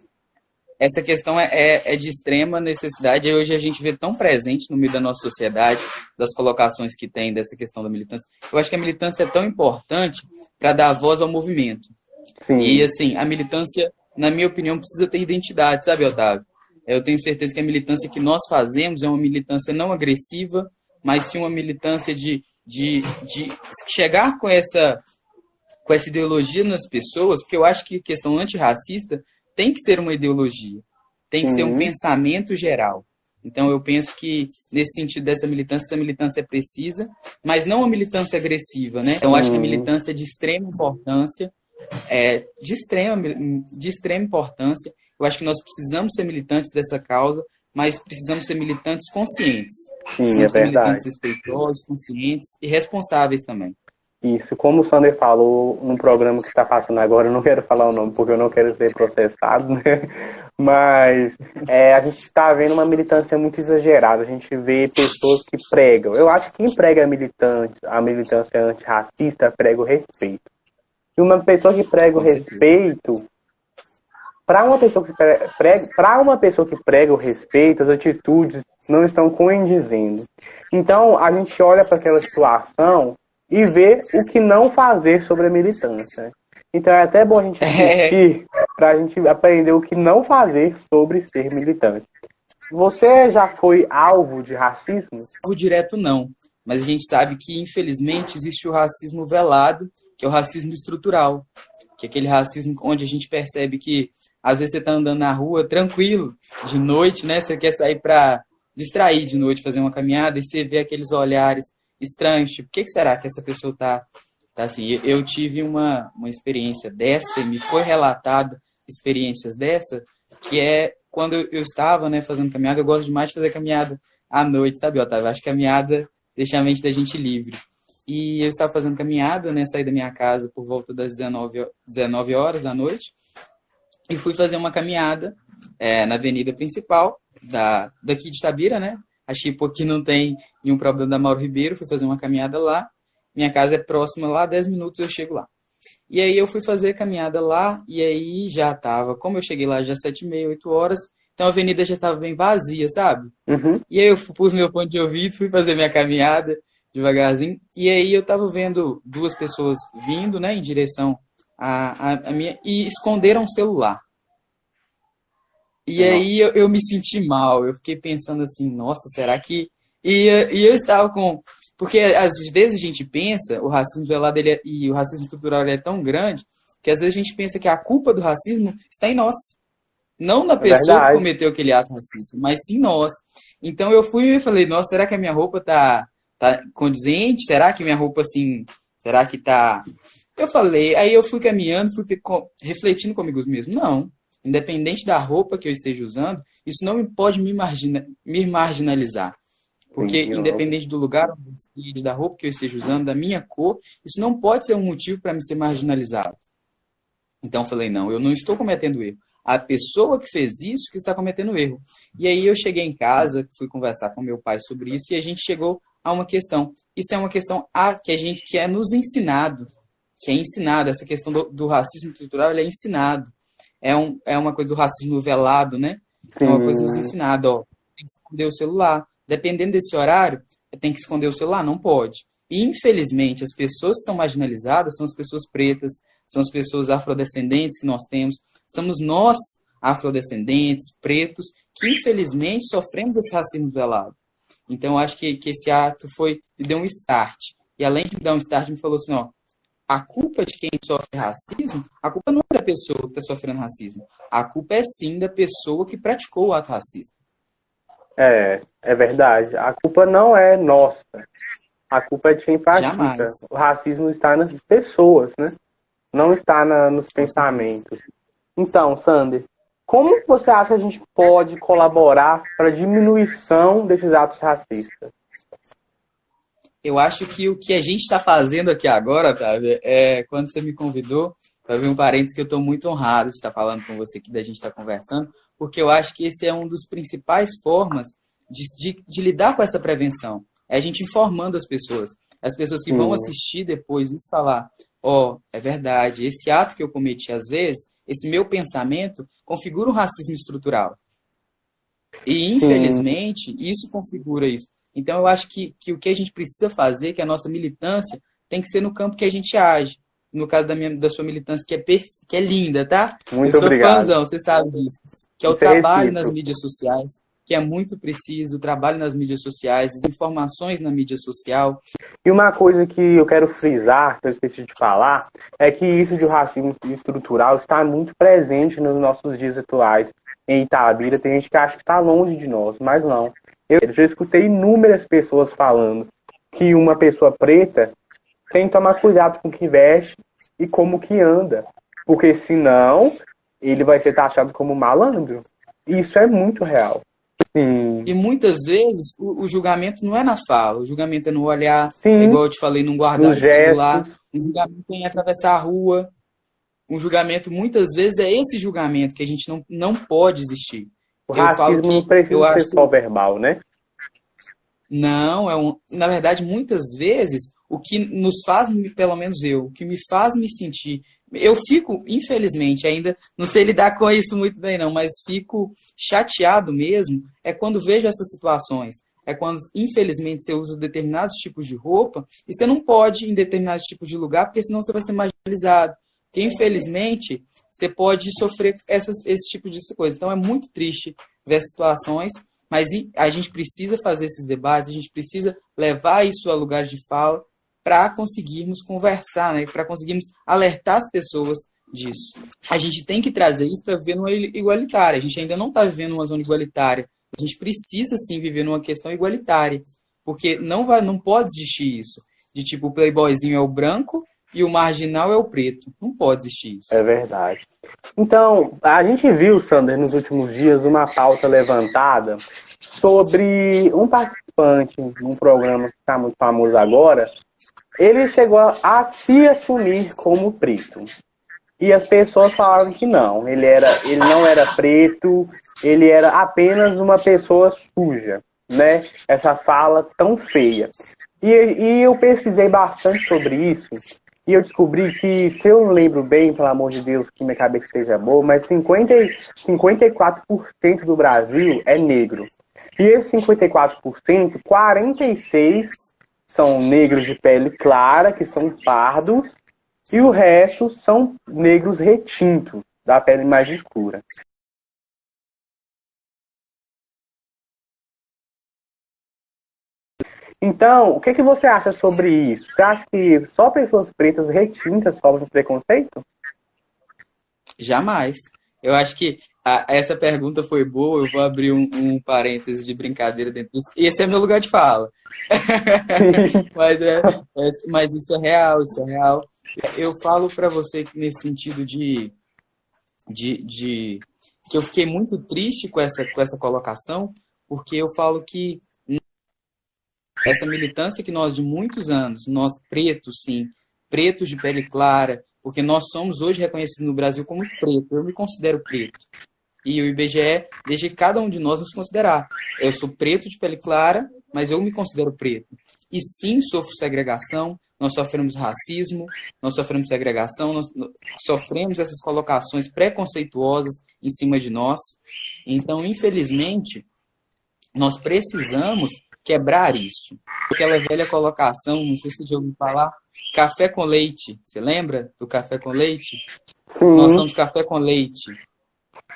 essa questão é, é, é, de extrema necessidade e hoje a gente vê tão presente no meio da nossa sociedade, das colocações que tem dessa questão da militância. Eu acho que a militância é tão importante para dar voz ao movimento. Sim. E, assim, a militância, na minha opinião, precisa ter identidade, sabe, Otávio? Eu tenho certeza que a militância que nós fazemos é uma militância não agressiva, mas sim uma militância de, de, de chegar com essa, com essa ideologia nas pessoas, porque eu acho que a questão antirracista tem que ser uma ideologia, tem que uhum. ser um pensamento geral. Então eu penso que nesse sentido dessa militância, essa militância é precisa, mas não uma militância agressiva, né? Então eu acho que a militância é de extrema importância, é, de extrema de extrema importância. Eu acho que nós precisamos ser militantes dessa causa, mas precisamos ser militantes conscientes. Sim, é verdade. militantes respeitosos, conscientes e responsáveis também. Isso, como o Sander falou no programa que está passando agora, eu não quero falar o nome porque eu não quero ser processado, né? Mas é, a gente está vendo uma militância muito exagerada. A gente vê pessoas que pregam. Eu acho que quem prega a militante, a militância antirracista prega o respeito. E uma pessoa que prega o respeito, para uma pessoa que prega, uma pessoa que prega o respeito, as atitudes não estão condizendo. Então a gente olha para aquela situação e ver o que não fazer sobre a militância. Então é até bom a gente assistir é. para a gente aprender o que não fazer sobre ser militante. Você já foi alvo de racismo? Alvo direto não, mas a gente sabe que infelizmente existe o racismo velado, que é o racismo estrutural, que é aquele racismo onde a gente percebe que às vezes você está andando na rua tranquilo, de noite, né? Você quer sair para distrair de noite, fazer uma caminhada e você vê aqueles olhares estranhos, tipo, o que, será que essa pessoa tá, tá assim? Eu tive uma, uma experiência dessa, me foi relatado experiências dessa, que é quando eu estava, né, fazendo caminhada, eu gosto demais de fazer caminhada à noite, sabe, Otávio? Acho que caminhada deixa a mente da gente livre. E eu estava fazendo caminhada, né, saí da minha casa por volta das 19, 19 horas da noite, e fui fazer uma caminhada é, na avenida principal da, daqui de Tabira, né, Achei que não tem nenhum problema da Mauro Ribeiro, fui fazer uma caminhada lá. Minha casa é próxima lá, 10 minutos eu chego lá. E aí eu fui fazer a caminhada lá, e aí já tava, como eu cheguei lá já 7 e meia, 8 horas, então a avenida já estava bem vazia, sabe? Uhum. E aí eu pus meu ponto de ouvido, fui fazer minha caminhada devagarzinho, e aí eu tava vendo duas pessoas vindo, né, em direção à, à minha, e esconderam o celular. E aí eu, eu, me senti mal, eu fiquei pensando assim, nossa, será que. E, e eu estava com. Porque às vezes a gente pensa, o racismo velado ele é, e o racismo cultural é tão grande, que às vezes a gente pensa que a culpa do racismo está em nós. Não na é pessoa Verdade. que cometeu aquele ato racista, mas sim nós. Então eu fui e falei, nossa, será que a minha roupa tá, tá condizente? Será que minha roupa, assim, será que tá. Eu falei, aí eu fui caminhando, fui refletindo comigo mesmo. Não, independente da roupa que eu esteja usando, isso não pode me, margina, me marginalizar. Porque, independente do lugar esteja, da roupa que eu esteja usando, da minha cor, isso não pode ser um motivo para me ser marginalizado. Então, eu falei: não, eu não estou cometendo erro. A pessoa que fez isso que está cometendo erro. E aí, eu cheguei em casa, fui conversar com meu pai sobre isso, e a gente chegou a uma questão. Isso é uma questão a, que a gente que é nos ensinado, que é ensinado. Essa questão do, do racismo estrutural é ensinado é, um, é uma coisa do racismo velado, né? Sim. É uma coisa nos ensinada, ó. Tem que esconder o celular. Dependendo desse horário, tem que esconder o celular? Não pode. E, infelizmente, as pessoas que são marginalizadas são as pessoas pretas, são as pessoas afrodescendentes que nós temos. Somos nós, afrodescendentes, pretos, que, infelizmente, sofremos desse racismo velado. Então, acho que, que esse ato foi, me deu um start. E, além de me dar um start, me falou assim, ó, a culpa de quem sofre racismo, a culpa não é da pessoa que está sofrendo racismo. A culpa é sim da pessoa que praticou o ato racista. É, é verdade. A culpa não é nossa. A culpa é de quem pratica. Jamais. O racismo está nas pessoas, né? Não está na, nos pensamentos. Então, Sander, como você acha que a gente pode colaborar para a diminuição desses atos racistas? Eu acho que o que a gente está fazendo aqui agora, Otávio, é quando você me convidou, para ver um parênteses que eu estou muito honrado de estar falando com você aqui, da gente estar conversando, porque eu acho que esse é um dos principais formas de, de, de lidar com essa prevenção. É a gente informando as pessoas. As pessoas que vão assistir depois nos falar, ó, oh, é verdade, esse ato que eu cometi às vezes, esse meu pensamento configura um racismo estrutural. E, infelizmente, Sim. isso configura isso. Então, eu acho que, que o que a gente precisa fazer, que a nossa militância, tem que ser no campo que a gente age. No caso da, minha, da sua militância, que é, perf... que é linda, tá? Muito eu sou obrigado. fãzão, você sabe disso. Que é o Isso é trabalho é nas mídias sociais, que é muito preciso, o trabalho nas mídias sociais, as informações na mídia social. E uma coisa que eu quero frisar, que eu esqueci de falar, é que isso de racismo estrutural está muito presente nos nossos dias atuais. Em Itabira, tem gente que acha que está longe de nós, mas não. Eu já escutei inúmeras pessoas falando que uma pessoa preta tem que tomar cuidado com o que veste e como que anda. Porque senão ele vai ser taxado como malandro. Isso é muito real. Sim. E muitas vezes o, o, julgamento não é na fala, o julgamento é no olhar, Sim. igual eu te falei, não guardar o celular, um julgamento é em atravessar a rua. Um julgamento, muitas vezes, é esse julgamento que a gente não, não pode existir. O eu racismo não precisa ser só verbal, né? Não, é um, na verdade, muitas vezes, o que nos faz, pelo menos eu, o que me faz me sentir. Eu fico, infelizmente, ainda não sei lidar com isso muito bem, não, mas fico chateado mesmo é quando vejo essas situações. É quando, infelizmente, você usa determinados tipos de roupa e você não pode ir em determinados tipos de lugar, porque senão você vai ser marginalizado. Porque, infelizmente, você pode sofrer essas, esse tipo de coisa. Então, é muito triste ver situações mas a gente precisa fazer esses debates, a gente precisa levar isso a lugar de fala para conseguirmos conversar, né? para conseguirmos alertar as pessoas disso. A gente tem que trazer isso para viver numa igualitária. A gente ainda não está vivendo numa zona igualitária. A gente precisa sim viver numa questão igualitária, porque não vai, não pode existir isso. De tipo, o playboyzinho é o branco e o marginal é o preto. Não pode existir isso. É verdade. Então, a gente viu, Sander, nos últimos dias, uma pauta levantada sobre um participante num programa que está muito famoso agora. Ele chegou a se assumir como preto. E as pessoas falaram que não, ele, era, ele não era preto, ele era apenas uma pessoa suja, né? Essa fala tão feia. E, e eu pesquisei bastante sobre isso e eu descobri que, se eu lembro bem, pelo amor de Deus, que minha cabeça esteja boa, mas 50, 54% do Brasil é negro. E esses 54%, 46% são negros de pele clara, que são pardos, e o resto são negros retintos, da pele mais escura. Então, o que, que você acha sobre isso? Você acha que só pessoas pretas retintas sofrem preconceito? Jamais. Eu acho que a, essa pergunta foi boa. Eu vou abrir um, um parêntese de brincadeira dentro disso. Esse é meu lugar de fala. (laughs) mas, é, é, mas isso é real, isso é real. Eu falo para você nesse sentido de, de, de que eu fiquei muito triste com essa, com essa colocação, porque eu falo que essa militância que nós de muitos anos, nós pretos, sim, pretos de pele clara, porque nós somos hoje reconhecidos no Brasil como preto, eu me considero preto. E o IBGE deixa cada um de nós nos considerar. Eu sou preto de pele clara, mas eu me considero preto. E sim, sofro segregação, nós sofremos racismo, nós sofremos segregação, nós sofremos essas colocações preconceituosas em cima de nós. Então, infelizmente, nós precisamos quebrar isso. Aquela velha colocação, não sei se já ouviu falar, café com leite. Você lembra do café com leite? Sim. Nós somos café com leite.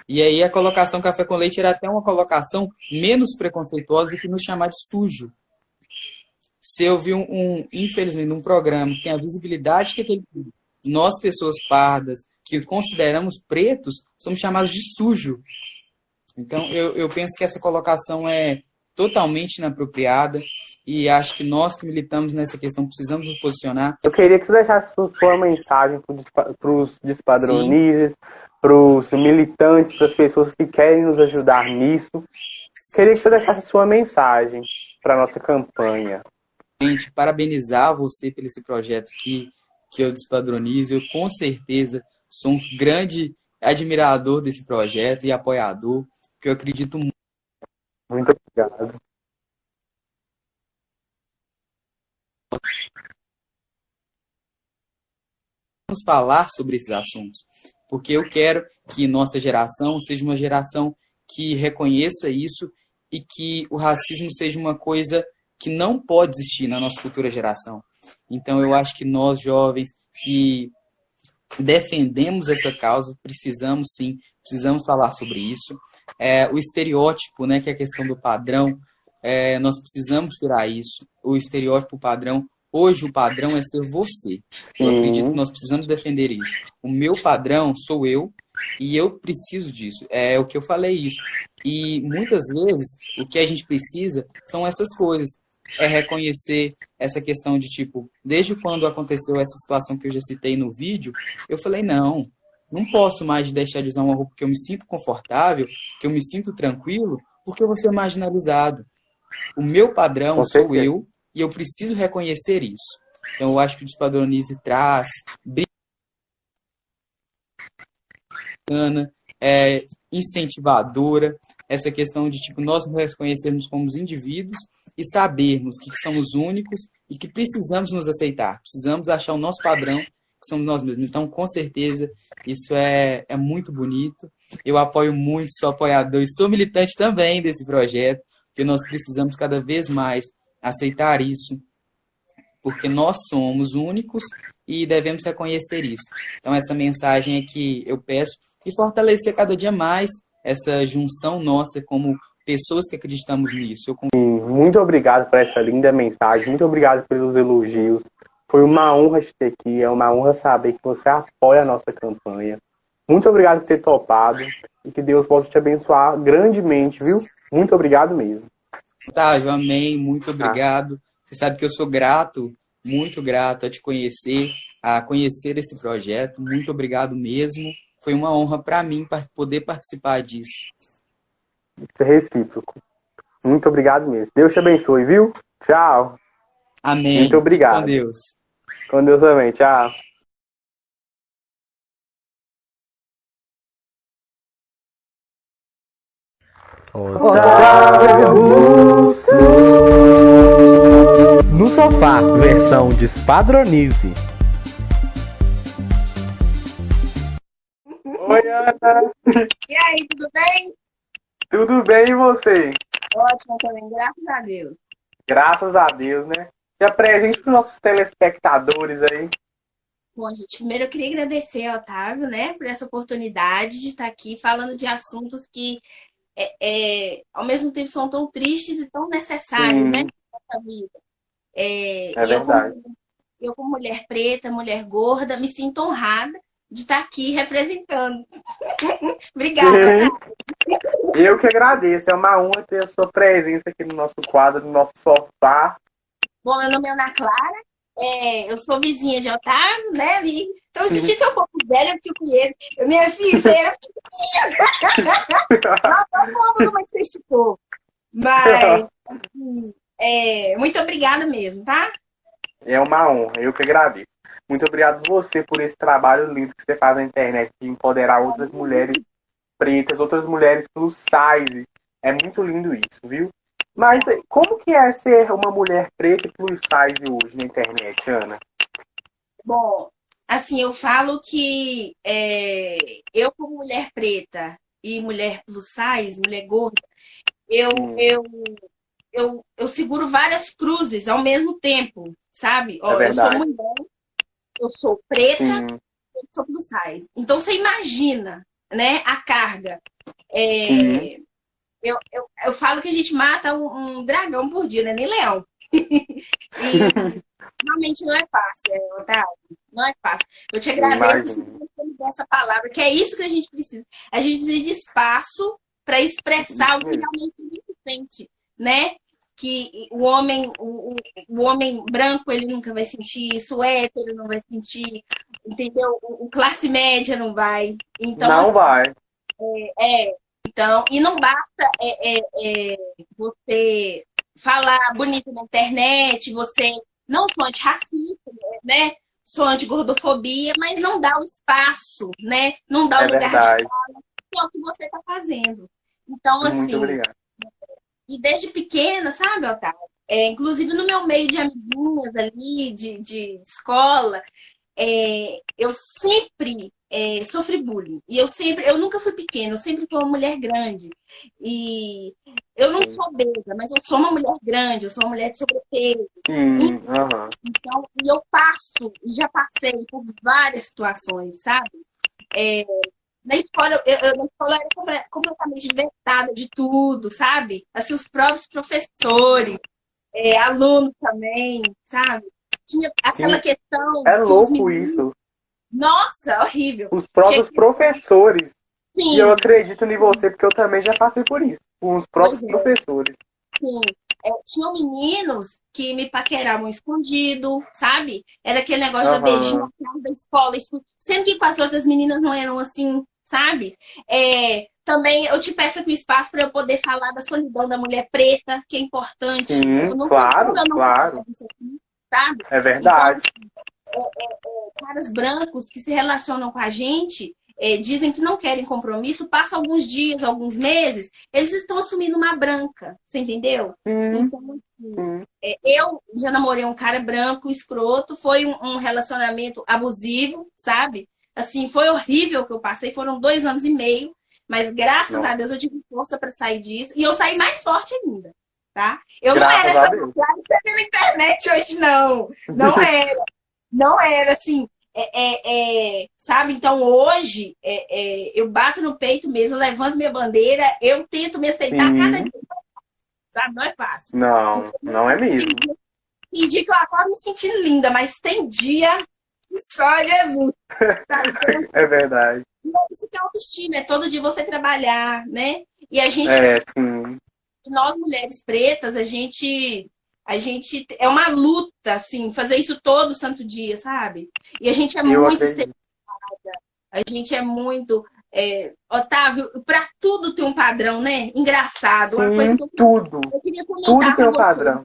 E aí a colocação café com leite era até uma colocação menos preconceituosa do que nos chamar de sujo. Se eu vi um, um infelizmente, um programa que tem a visibilidade que aquele nós pessoas pardas que consideramos pretos somos chamados de sujo. Então eu, eu penso que essa colocação é totalmente inapropriada e acho que nós que militamos nessa questão precisamos nos posicionar. Eu queria que você deixasse sua mensagem para os despadronizes, para os militantes, para as pessoas que querem nos ajudar nisso. Queria que você deixasse sua mensagem para a nossa campanha. Gente, parabenizar você por esse projeto que, que eu despadronizo. Eu com certeza sou um grande admirador desse projeto e apoiador, que eu acredito muito. Muito obrigado. Vamos falar sobre esses assuntos, porque eu quero que nossa geração seja uma geração que reconheça isso e que o racismo seja uma coisa que não pode existir na nossa futura geração. Então, eu acho que nós, jovens, que defendemos essa causa, precisamos sim, precisamos falar sobre isso. É, o estereótipo, né, que é a questão do padrão, é, nós precisamos tirar isso. O estereótipo padrão Hoje o padrão é ser você. Eu uhum. acredito que nós precisamos defender isso. O meu padrão sou eu e eu preciso disso. É o que eu falei isso. E muitas vezes o que a gente precisa são essas coisas. É reconhecer essa questão de tipo, desde quando aconteceu essa situação que eu já citei no vídeo, eu falei, não, não posso mais deixar de usar uma roupa que eu me sinto confortável, que eu me sinto tranquilo, porque eu vou ser marginalizado. O meu padrão sou eu e eu preciso reconhecer isso. Então, eu acho que o Despadronize traz é incentivadora, essa questão de tipo nós nos reconhecermos como indivíduos e sabermos que somos únicos e que precisamos nos aceitar, precisamos achar o nosso padrão, que somos nós mesmos. Então, com certeza, isso é, é muito bonito. Eu apoio muito, sou apoiador e sou militante também desse projeto, porque nós precisamos cada vez mais aceitar isso, porque nós somos únicos e devemos reconhecer isso. Então, essa mensagem é que eu peço e fortalecer cada dia mais essa junção nossa como pessoas que acreditamos nisso. Eu... Muito obrigado por essa linda mensagem, muito obrigado pelos elogios. Foi uma honra te ter aqui, é uma honra saber que você apoia a nossa campanha. Muito obrigado por ter topado e que Deus possa te abençoar grandemente, viu? Muito obrigado mesmo. Otávio, amém, muito obrigado. Você sabe que eu sou grato, muito grato a te conhecer, a conhecer esse projeto. Muito obrigado mesmo. Foi uma honra para mim poder participar disso. Isso é recíproco. Muito obrigado mesmo. Deus te abençoe, viu? Tchau. Amém. Muito obrigado. Com Deus. Com Deus também. Tchau. No sofá, versão Despadronize. Oi, Ana. E aí, tudo bem? Tudo bem e você? Ótimo também, graças a Deus. Graças a Deus, né? Se apresente para os nossos telespectadores aí. Bom, gente, primeiro eu queria agradecer ao Otávio, né, por essa oportunidade de estar aqui falando de assuntos que é, é, ao mesmo tempo são tão tristes e tão necessários, né, nossa vida. É, é verdade. Eu como, eu, como mulher preta, mulher gorda, me sinto honrada de estar aqui representando. (laughs) Obrigada. Eu que agradeço. É uma honra ter a sua presença aqui no nosso quadro, no nosso sofá. Bom, meu nome é Ana Clara. É, eu sou vizinha de Otávio, né, Vi? Então eu senti até um pouco velha porque eu conheço. Minha filha, era pequenininha. (laughs) não, não falando mais esse pouco. Mas, (laughs) é, muito obrigada mesmo, tá? É uma honra, eu que agradeço. Muito obrigado você por esse trabalho lindo que você faz na internet de empoderar outras mulheres pretas, outras mulheres plus size. É muito lindo isso, viu? Mas como que é ser uma mulher preta e plus size hoje na internet, Ana? Bom, assim, eu falo que é, eu como mulher preta e mulher plus size, mulher gorda, eu, hum. eu, eu, eu seguro várias cruzes ao mesmo tempo, sabe? Ó, é eu sou mulher, eu sou preta, hum. eu sou plus size. Então você imagina, né, a carga. É, eu, eu, eu falo que a gente mata um, um dragão por dia, né? Nem leão. (laughs) e realmente não é fácil, é, Otávio. Não é fácil. Eu te agradeço por essa palavra, que é isso que a gente precisa. A gente precisa de espaço para expressar o que realmente a gente sente. né? Que o homem, o, o homem branco ele nunca vai sentir isso, o hétero não vai sentir, entendeu? O, o classe média não vai. Então, não assim, vai. é, é, então, e não basta é, é, é, você falar bonito na internet, você não sou antirracista, né? Sou anti-gordofobia, mas não dá o espaço, né? Não dá o É lugar verdade. de fala, que é o que você está fazendo. Então, Muito assim, obrigado. e desde pequena, sabe, Otávio? É, inclusive no meu meio de amiguinhas ali, de, de escola, é, eu sempre é, sofri bullying. E eu sempre, eu nunca fui pequena, eu sempre fui uma mulher grande. E eu não sou obesa, mas eu sou uma mulher grande, eu sou uma mulher de sobrepeso. Sim, aham. Então, e eu passo, e já passei por várias situações, sabe? É, na escola, eu, eu- na escola eu era comple- completamente vetada de tudo, sabe? Assim, os próprios professores, é, alunos também, sabe? Tinha aquela Sim. questão. É louco meninos- isso. Nossa, horrível. Os próprios Gente, professores. Sim, E eu acredito em você, porque eu também já passei por isso. Com os próprios é. professores. sim. É, tinham meninos que me paqueravam escondido, sabe? Era aquele negócio da Aham. beijinho da escola, esco- sendo que com as outras meninas não eram assim, sabe? É, também eu te peço aqui o espaço para eu poder falar da solidão da mulher preta, que é importante. Sim, não claro, não claro. aqui, sabe? É verdade. Caras brancos que se relacionam com a gente é, dizem que não querem compromisso, passa alguns dias, alguns meses, eles estão assumindo uma branca, você entendeu? Sim, Então, assim, sim. é, eu já namorei um cara branco, escroto, foi um, um relacionamento abusivo, sabe? Assim, foi horrível o que eu passei, foram dois anos e meio, mas graças Nossa. a Deus eu tive força para sair disso, e eu saí mais forte ainda, tá? Eu Graças não era essa mulher que você vê na internet hoje, não. Não (laughs) era. Não era assim. É, é, é, sabe? Então hoje é, é, eu bato no peito mesmo, levanto minha bandeira, eu tento me aceitar Sim. cada dia. Sabe? Não é fácil. Não, não é mesmo. Tem dia, tem dia que eu acordo me sentindo linda, mas tem dia que só Jesus. Sabe? (laughs) Então, É verdade. isso que é autoestima, é todo dia você trabalhar, né? E a gente É, sim. nós mulheres pretas, a gente a gente é uma luta assim, fazer isso todo santo dia, sabe? E a gente é Eu muito estereotipada, a gente é muito é, Otávio, para tudo tem um padrão, né? Engraçado, uma coisa Sim, que eu, tudo. eu queria Tudo comentar tem com um padrão.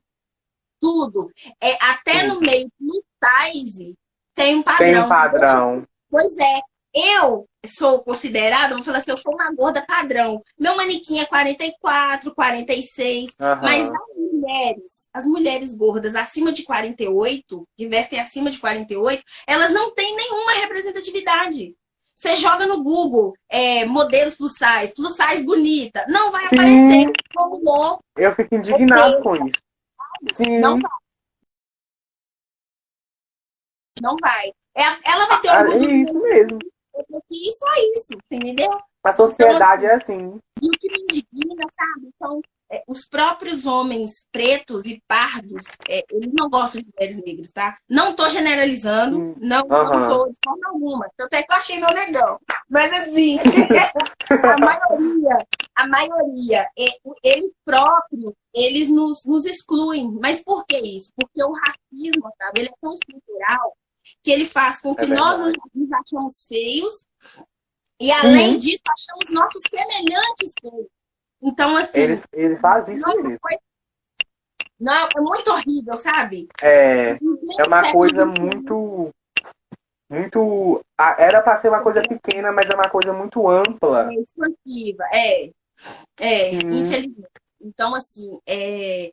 Tudo. É, até no meio do size tem um padrão. Tem um padrão. Pois é, eu sou considerada, vou falar assim, eu sou uma gorda padrão. Meu manequim é 44, 46, Aham. mas as mulheres, as mulheres gordas acima de 48, que vestem acima de 48, elas não têm nenhuma representatividade. Você joga no Google é, modelos plus size, plus size bonita, não vai Sim. aparecer uma mulher, Eu fico indignado com isso. Sim. não vai. Não vai. É, ela vai ter Ah, orgulho é isso mesmo. Porque isso é isso, entendeu? A sociedade é assim. E o que me indigna, sabe? Então, é, os próprios homens pretos e pardos, é, eles não gostam de mulheres negras, tá? Não tô generalizando, Hum, não, aham. não tô de forma alguma. Tanto é que eu achei meu negão. Mas assim, (laughs) a maioria, a maioria, é, eles próprios, eles nos, nos excluem. Mas por que isso? Porque o racismo, sabe? Ele é tão estrutural que ele faz com que É nós nos, achamos feios e além disso, achamos nossos semelhantes feios. Então, assim, Ele, ele faz isso não, mesmo. foi- não, é muito horrível, sabe? É, é uma coisa muito. Muito. Era pra ser uma coisa pequena, mas é uma coisa muito ampla. É expansiva, é. É, Sim. infelizmente. Então, assim, é...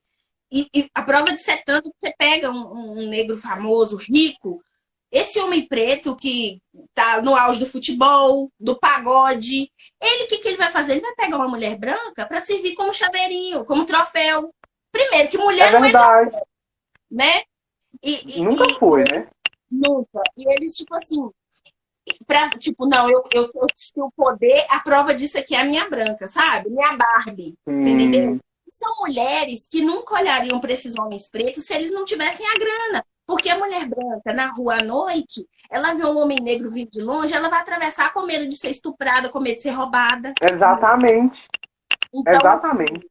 E, e a prova de ser tanto que você pega um, um negro famoso, rico, esse homem preto que tá no auge do futebol, do pagode, ele o que, que ele vai fazer? Ele vai pegar uma mulher branca para servir como chaveirinho, como troféu. Primeiro, que mulher É não é, verdade. né? E, e- Nunca e- foi, né? Nunca. E eles, tipo assim, pra, tipo, não, eu, eu, eu tenho o poder, a prova disso aqui é a minha branca, sabe? Minha Barbie. Você Hum, entendeu? São mulheres que nunca olhariam para esses homens pretos se eles não tivessem a grana. Porque a mulher branca, na rua à noite, ela vê um homem negro vindo de longe, ela vai atravessar com medo de ser estuprada, com medo de ser roubada. Exatamente. Então, Exatamente.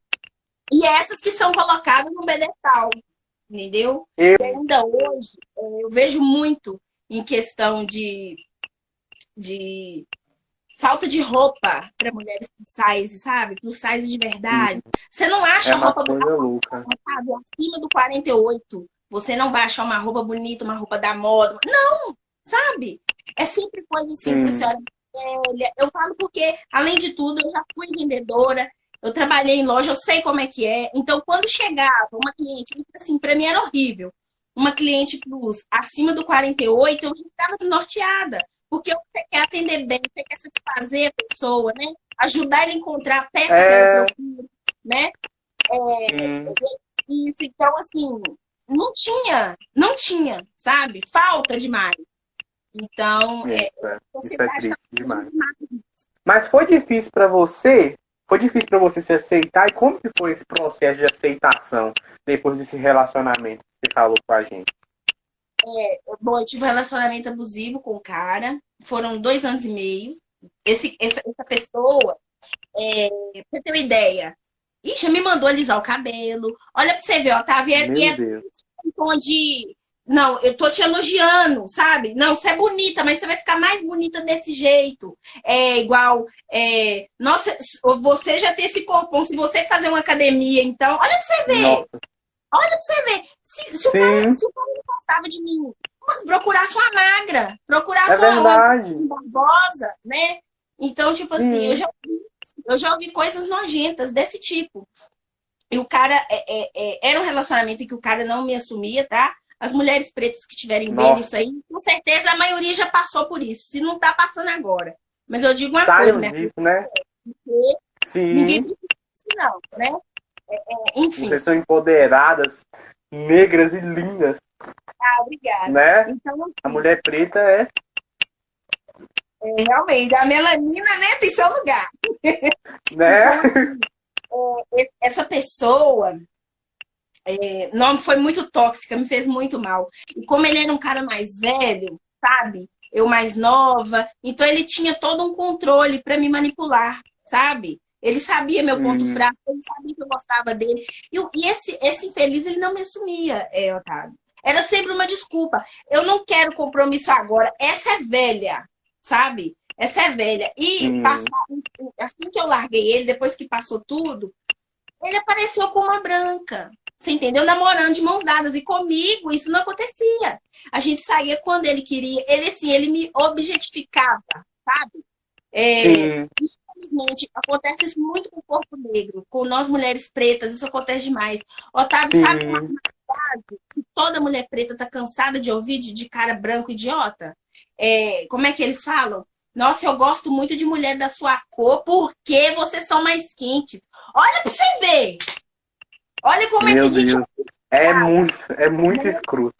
E essas que são colocadas no pedestal, entendeu? Eu- E ainda hoje, eh, eu vejo muito em questão de, de falta de roupa para mulheres plus size, sabe? Plus size de verdade. Você não acha É roupa louca. sabe, acima do 48. Você não vai achar uma roupa bonita, uma roupa da moda. Não, sabe? É sempre coisa assim, Sim. pra senhora velha. Eu falo porque, além de tudo, eu já fui vendedora, eu trabalhei em loja, eu sei como é que é. Então, quando chegava uma cliente, assim, pra mim era horrível. Uma cliente plus acima do 48, eu ficava desnorteada. Porque você quer atender bem, você quer satisfazer a pessoa, né? Ajudar ele a encontrar a peça que É. ela procura, né? Sim. Isso, então, assim, não tinha, não tinha, sabe? Falta demais. Então, é, é, isso é gasta triste demais. demais. Mas foi difícil pra você? Foi difícil pra você se aceitar? E como que foi esse processo de aceitação depois desse relacionamento que você falou com a gente? Bom, eu tive um relacionamento abusivo com o cara, foram dois anos e meio. Esse, essa, essa pessoa, é, pra você ter uma ideia, ih, já me mandou alisar o cabelo. Olha pra você ver, ó, tá? E é Meu Deus. um tom de. Não, eu tô te elogiando, sabe? Não, você é bonita, mas você vai ficar mais bonita desse jeito. É igual. É... Nossa, você já tem esse corpão. Se você fazer uma academia, então. Olha pra você ver. Nossa, Olha pra você ver. Se, se o, cara, se o cara não gostava de mim, mano, procurasse uma magra, procurasse é uma barbosa, né? Então, tipo assim, Sim. eu já, ouvi, eu já ouvi coisas nojentas desse tipo. E o cara é, é, é, era um relacionamento em que o cara não me assumia, tá? As mulheres pretas que estiverem vendo isso aí, com certeza a maioria já passou por isso. Se não tá passando agora. Mas eu digo uma Saiam coisa, minha disso, né? ninguém Sim. precisa disso, não, né? É, é, enfim, Vocês são empoderadas, negras e lindas, ah, obrigada. né? Então, A mulher preta é, é, realmente, a melanina, né, tem seu lugar. né? E- Essa pessoa é, não foi muito tóxica, me fez muito mal. E como ele era um cara mais velho, sabe? Eu mais nova, então ele tinha todo um controle para me manipular, sabe? Ele sabia meu ponto Hum. fraco, ele sabia que eu gostava dele. E, e esse, esse infeliz, ele não me assumia, é, Otávio. Era sempre uma desculpa. Eu não quero compromisso agora. Essa é velha, sabe? Essa é velha. E Hum. passar- assim que eu larguei ele, depois que passou tudo, ele apareceu com uma branca. Você entendeu? Namorando de mãos dadas. E comigo isso não acontecia. A gente saía quando ele queria. Ele, assim, ele me objetificava, sabe? É, infelizmente, acontece isso muito com o corpo negro, com nós mulheres pretas, isso acontece demais. Otávio, Sim. sabe uma frase que toda mulher preta tá cansada de ouvir de, de cara branco idiota? É, como é que eles falam? Nossa, eu gosto muito de mulher da sua cor porque vocês são mais quentes. Olha pra você ver. Olha como é Meu que a gente Deus. É muito, é muito escroto.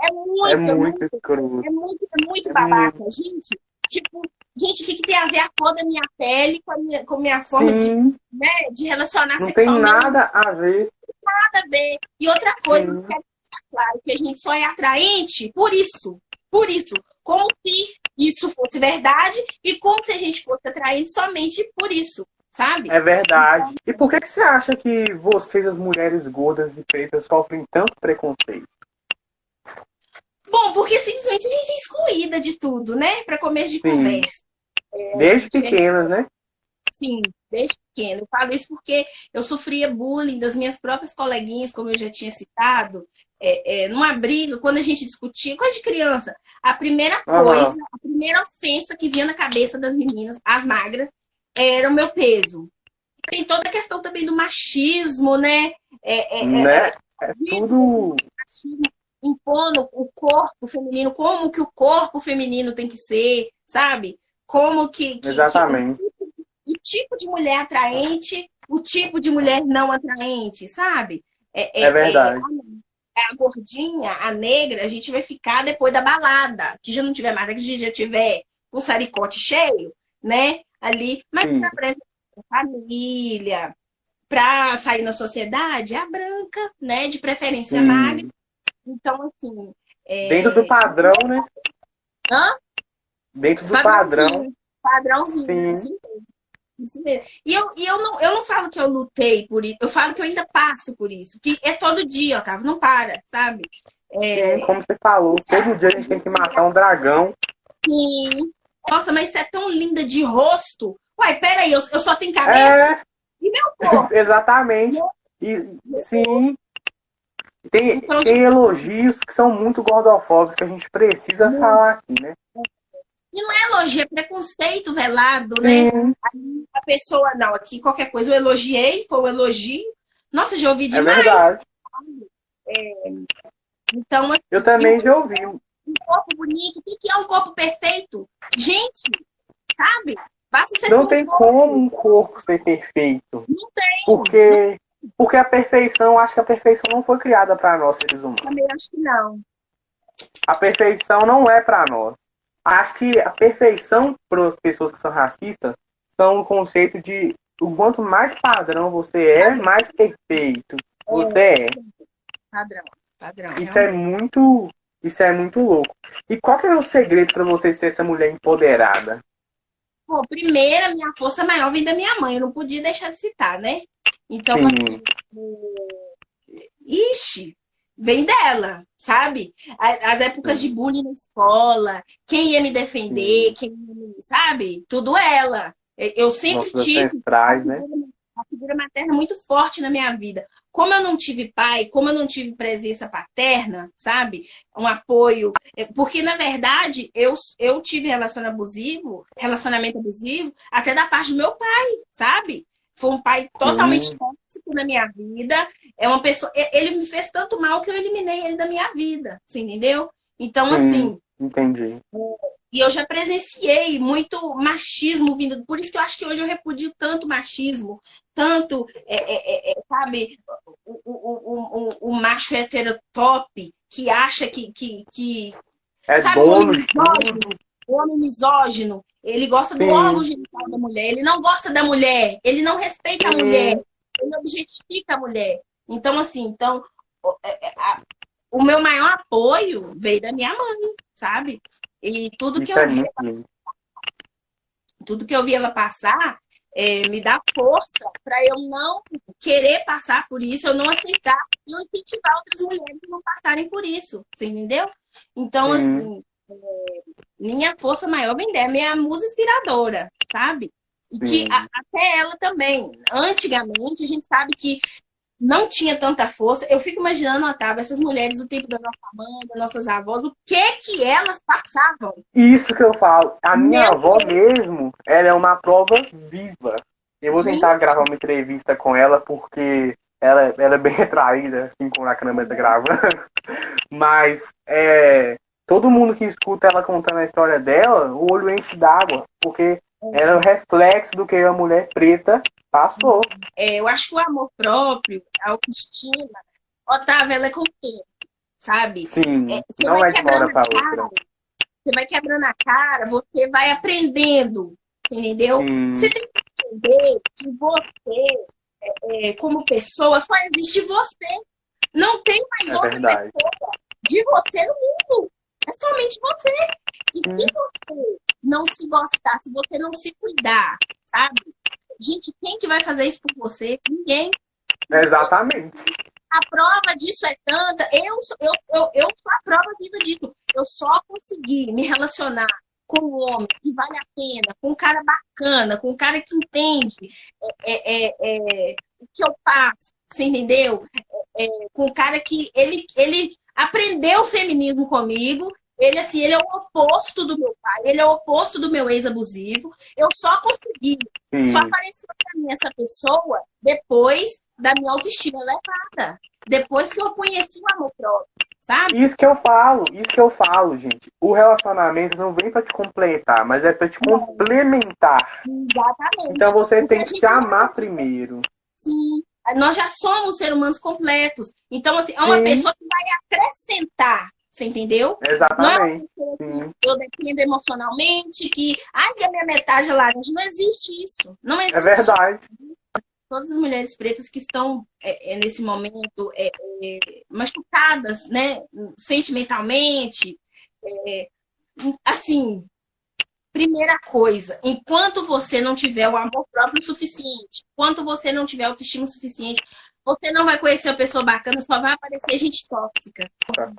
é muito, É é muito muito, escroto. é muito, é muito É babaca. Gente, tipo, gente, o que, que tem a ver a cor da minha pele com a minha, com a minha forma de, né, de relacionar não tem nada a ver. nada a ver. E outra coisa, Sim. eu quero deixar claro que a gente só é atraente por isso. Por isso. Como se isso fosse verdade e como se a gente fosse atraente somente por isso, sabe? É verdade. E por que, que você acha que vocês, as mulheres gordas e pretas, sofrem tanto preconceito? Bom, porque simplesmente a gente é excluída de tudo, né? Para começo de Sim. conversa. É, Desde gente, pequenas, né? Sim, desde pequena. Eu falo isso porque eu sofria bullying das minhas próprias coleguinhas, como eu já tinha citado, é, é, numa briga, quando a gente discutia, coisa de criança. A primeira coisa, a primeira ofensa que vinha na cabeça das meninas, as magras, era o meu peso. Tem toda a questão também do machismo, né? É, é, é, né? É tudo. machismo impondo o corpo feminino, como que o corpo feminino tem que ser, sabe? Como que, que- Exatamente. que o, tipo, de mulher atraente, o tipo de mulher não atraente, sabe? É verdade. a, a gordinha, a negra, a gente vai ficar depois da balada, que já não tiver mais, que já tiver com o saricote cheio, né? Ali, mas para presença da família, para sair na sociedade, é a branca, né? De preferência Sim. magra. Então, assim. é, Dentro do padrão, né? Hã? Dentro do padrão. Padrãozinho. Padrãozinho. Sim. assim. Isso mesmo. E, eu, e eu, não, eu não falo que eu lutei por isso, eu falo que eu ainda passo por isso. Que é todo dia, Otávio, não para, sabe? É... Sim, como você falou, todo dia a gente tem que matar um dragão. Sim. Nossa, mas você é tão linda de rosto. Uai, peraí, eu, eu só tenho cabeça? É... E meu corpo? (laughs) Exatamente. E, sim. Tem, então, tem elogios que são muito gordofóbicos que a gente precisa muito. falar aqui, né? E não é elogio, é preconceito velado, né? Aí a pessoa, não, aqui qualquer coisa eu elogiei, foi um elogio. Nossa, já ouvi é demais. É verdade. É, então, assim, eu também já ouvi. Um corpo bonito, o que é um corpo perfeito? Gente, sabe? Basta ser não tem como um corpo ser perfeito. Não tem. Porque, porque a perfeição, acho que a perfeição não foi criada para nós, seres humanos. Também acho que não. A perfeição não é para nós. Acho que a perfeição para as pessoas que são racistas são o conceito de o quanto mais padrão você é, mais perfeito você é. Padrão, padrão. Isso é muito, isso é muito louco. E qual que é o segredo para você ser essa mulher empoderada? Pô, primeiro, a minha força maior vem da minha mãe, eu não podia deixar de citar, né? Então, assim, ixi, vem dela, sabe? As épocas de bullying na escola, quem ia me defender, quem ia me, sabe? Tudo ela. Eu sempre Nossas tive ancestrais, né? uma figura materna muito forte na minha vida. Como eu não tive pai, como eu não tive presença paterna, sabe? Um apoio. É, porque, na verdade, eu, eu tive relacionamento abusivo, relacionamento abusivo, até da parte do meu pai, sabe? Foi um pai totalmente tóxico na minha vida. É uma pessoa. Ele me fez tanto mal que eu eliminei ele da minha vida. Você entendeu? Então, assim. Entendi. E eu já presenciei muito machismo vindo. Por isso que eu acho que hoje eu repudio tanto machismo, tanto, é, é, é, é sabe, o, o, o, o, macho heterotop que acha que. que, que é sabe, o homem misógino, o homem misógino, ele gosta do Sim. órgão genital da mulher, ele não gosta da mulher, ele não respeita Sim. a mulher, ele objetifica a mulher. Então, assim, então, é, é, o meu maior apoio veio da minha mãe, sabe? E tudo que eu vi, tudo que eu vi ela passar é, me dá força para eu não querer passar por isso, eu não aceitar e não incentivar outras mulheres a não passarem por isso, você entendeu? Então, assim, é, minha força maior vem dela, minha musa inspiradora, sabe? E que a, até ela também. Antigamente, a gente sabe que não tinha tanta força. Eu fico imaginando, Otávio, essas mulheres do tempo da nossa mãe, das nossas avós, o que que elas passavam. Isso que eu falo. A minha Meu avó Deus. mesmo, ela é uma prova viva. Eu vou tentar Sim. gravar uma entrevista com ela, porque ela, ela é bem (laughs) retraída, assim, como a câmera tá gravando. (laughs) Mas é, todo mundo que escuta ela contando a história dela, o olho enche d'água, porque era o reflexo do que a mulher preta passou. É, eu acho que o amor próprio, a autoestima, Otávio, ela é com sabe? Sim, é, não é de uma hora para outra. Você vai quebrando a cara, você vai aprendendo, entendeu? Sim. Você tem que entender que você, é, é, como pessoa, só existe você. Não tem mais é outra verdade. pessoa de você no mundo. É somente você. E se você não se gostar, se você não se cuidar, sabe? Gente, quem que vai fazer isso por você? Ninguém. Exatamente. A prova disso é tanta. Eu, eu, eu, eu sou a prova viva disso. Eu só consegui me relacionar com um homem que vale a pena, com um cara bacana, com um cara que entende é, é, é, o que eu faço, você entendeu? É, com um cara que ele, ele aprendeu o feminismo comigo ele, assim, ele é o oposto do meu pai, ele é o oposto do meu ex-abusivo. Eu só consegui, Sim. só apareceu pra mim essa pessoa depois da minha autoestima elevada. Depois que eu conheci o amor próprio, sabe? Isso que eu falo, isso que eu falo, gente. O relacionamento não vem para te completar, mas é para te não. complementar. Exatamente. Então você Porque tem que se amar primeiro. Sim. Nós já somos seres humanos completos. Então, assim, é uma Sim. pessoa que vai acrescentar você entendeu? Exatamente. Não é eu dependo emocionalmente, que ai, a minha metade é laranja. Não existe isso. Não é existe. É verdade. Todas as mulheres pretas que estão é, é, nesse momento é, é machucadas, né? Sentimentalmente, assim, Primeira coisa, enquanto você não tiver o amor próprio suficiente, enquanto você não tiver autoestima suficiente, você não vai conhecer uma pessoa bacana, só vai aparecer gente tóxica.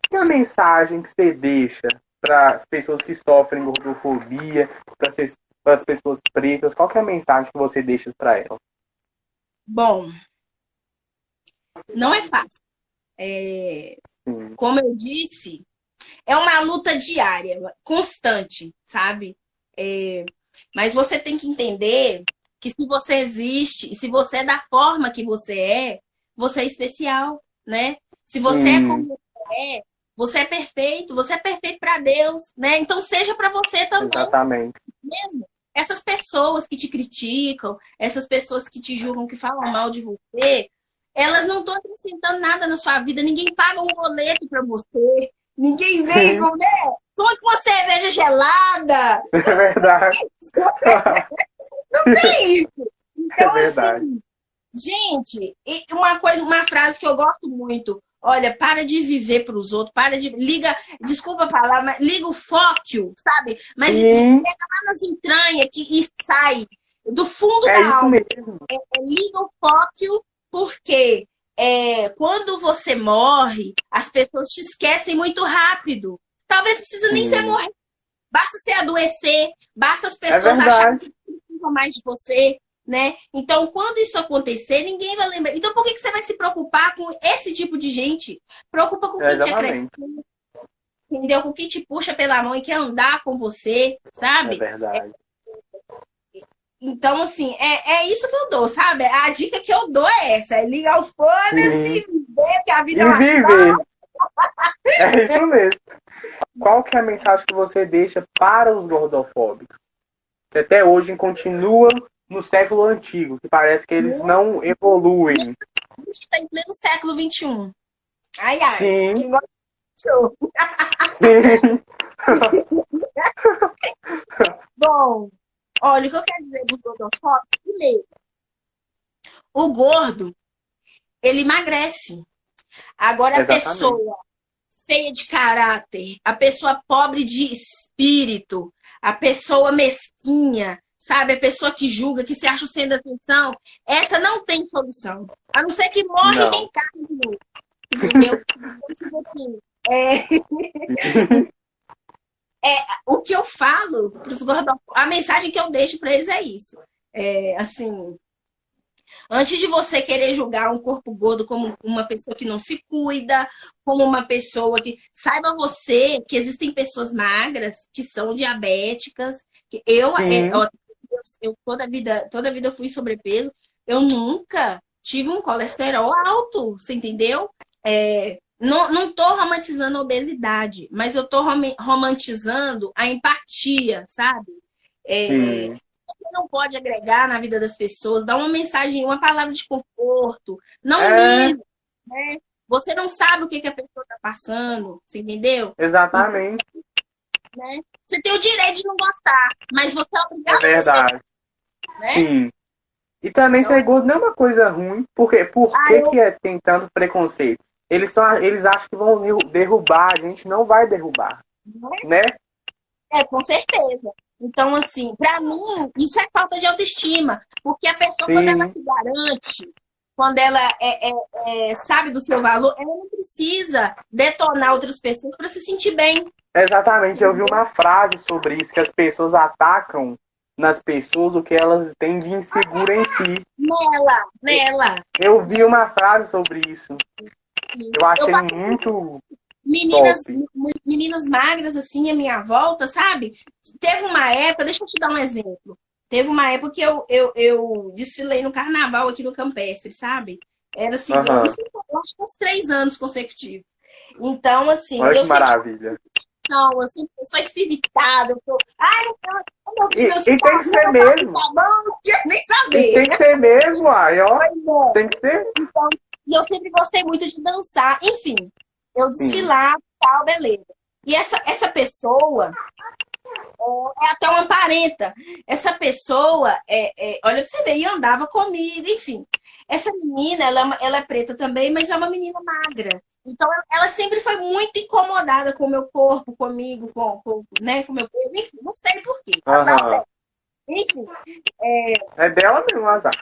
Que é a mensagem que você deixa para as pessoas que sofrem gordofobia, para as pessoas pretas? Qual é a mensagem que você deixa para elas? Bom, não é fácil. É, como eu disse, é uma luta diária, constante, sabe? É, mas você tem que entender que se você existe, e se você é da forma que você é, você é especial, né? Se você é como você é, você é perfeito, você é perfeito para Deus, né? Então seja para você também. Exatamente. Mesmo. Essas pessoas que te criticam, essas pessoas que te julgam, que falam mal de você, elas não estão acrescentando nada na sua vida. Ninguém paga um boleto para você. Ninguém vem com, né? Toma com uma cerveja gelada. (laughs) É verdade. (laughs) não tem isso. (laughs) Então, é verdade. Assim, gente, uma coisa, uma frase que eu gosto muito. Olha, para de viver para os outros, para de. Liga, desculpa a palavra, mas liga o foco, sabe? Mas Sim. pega lá nas entranhas que, e sai do fundo É da alma. É, é, liga o foco, porque é, quando você morre, as pessoas te esquecem muito rápido. Talvez precisa nem ser morrer. Basta você adoecer, basta as É pessoas acharem verdade. que precisam mais de você, né? Então, quando isso acontecer, ninguém vai lembrar. Então, por que, que você vai se preocupar com esse tipo de gente? Preocupa com quem te acrescenta, entendeu? Com quem te puxa pela mão e quer andar com você, É sabe? verdade. Então, assim, é, é isso que eu dou, sabe? A dica que eu dou é essa: é ligar o foda-se viver, que a vida é E uma viver. É isso mesmo. Qual que é a mensagem que você deixa para os gordofóbicos? Que até hoje continuam no século antigo, que parece que eles não evoluem. A gente está em pleno século XXI. Ai, ai. Sim, Que gosta de show. sim. (laughs) Bom, olha, o que eu quero dizer dos gordofóbicos, primeiro, o gordo, ele emagrece. Agora, a Exatamente. pessoa feia de caráter, a pessoa pobre de espírito, a pessoa mesquinha, sabe? A pessoa que julga, que se acha o centro da atenção, essa não tem solução. A não ser que morre Não. e. Entendeu? Então, tipo assim, é... (laughs) é, o que eu falo para os gordofóbicos, a mensagem que eu deixo para eles é isso. É, assim, antes de você querer julgar um corpo gordo como uma pessoa que não se cuida, como uma pessoa que. Saiba você que existem pessoas magras que são diabéticas. Que eu, é, ó, eu, toda a vida, toda a vida fui sobrepeso. Eu nunca tive um colesterol alto, você entendeu? É, não, não tô romantizando a obesidade, mas eu tô rom- romantizando a empatia, sabe? É, você não pode agregar na vida das pessoas, dar uma mensagem, uma palavra de conforto, não É. liga, né? Você não sabe o que, que a pessoa está passando, você entendeu? Exatamente. Né? Você tem o direito de não gostar, mas você é É obrigado a verdade. né? Sim. E também ser gordo não é uma coisa ruim, porque por Ah, que, eu- que é, tem tanto preconceito? Eles, são, eles acham que vão derru- derrubar, a gente não vai derrubar, né? É, com certeza. Então, assim, pra mim, isso é falta de autoestima. Porque a pessoa, Sim. quando ela se garante, quando ela é, é- é- sabe do seu valor, ela não precisa detonar outras pessoas para se sentir bem. Exatamente, eu vi uma frase sobre isso, que as pessoas atacam nas pessoas o que elas têm de insegura em si. Nela, nela. Eu vi uma frase sobre isso. Eu achei passei muito. Meninas, Top. meninas magras, assim, à minha volta, sabe? Teve uma época, deixa eu te dar um exemplo. Teve uma época que eu, eu, eu desfilei no carnaval aqui no Campestre, sabe? Era assim, Aham. eu, eu acho que uns três anos consecutivos. Então, assim, Olha eu que maravilha. não, eu sempre sou espivitada. Eu tô, ai, eu, meu E, filho, eu e tem que ser mesmo. Quero nem E saber. tem que ser mesmo, ai, ó. É. Tem que ser. E eu sempre gostei muito de dançar. Enfim, eu desfilar, tal, beleza. E essa, essa pessoa é, é até uma parenta. Essa pessoa, é, é, olha pra você ver, e andava comigo, enfim. Essa menina, ela, é ela é preta também, mas é uma menina magra. Então, ela sempre foi muito incomodada com o meu corpo, comigo, com, com, né, com o meu peso, enfim, não sei porquê. Aham. Enfim, é, É dela mesmo, azar.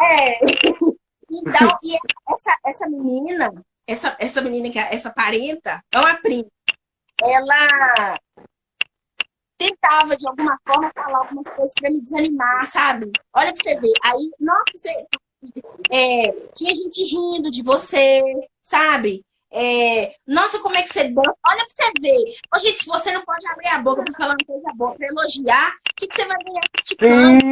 é. (laughs) Então, e essa, essa menina, essa, essa menina, que é- essa parenta, é uma prima. Ela tentava, de alguma forma, falar algumas coisas para me desanimar, sabe? Olha pra você ver. Aí, nossa, você, é, tinha gente rindo de você, sabe? É, nossa, como é que você dança? Olha pra você ver. Ô, gente, se você não pode abrir a boca pra falar uma coisa boa, pra elogiar, o que, que você vai ganhar criticando?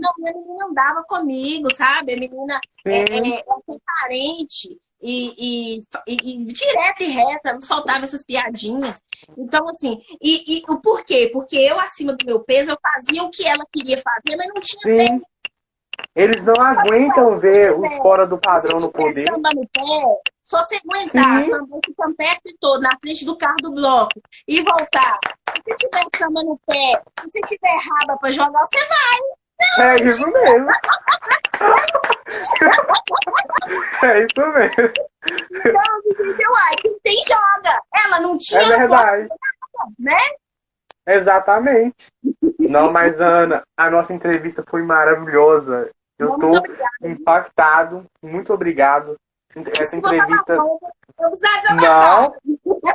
Não, a menina andava comigo, sabe? A menina é, é, é transparente e, e, e, direta e reta, não soltava essas piadinhas. Então, assim, e, e o porquê? Porque eu, acima do meu peso, eu fazia o que ela queria fazer, mas não tinha Sim. tempo. Eles não aguentam ver os fora do padrão Se no poder. samba no pé, só você aguentar, esse campestre todo na frente do carro do bloco e voltar. Se tiver samba no pé, se você tiver raba pra jogar, você vai. É isso mesmo. (laughs) É isso mesmo. Então, entendeu? Ai, quem tem, joga. Ela não tinha É verdade. né? Exatamente. Não, mas Ana, a nossa entrevista foi maravilhosa. Eu obrigada. impactado. Muito obrigado. Essa entrevista. Eu. Não,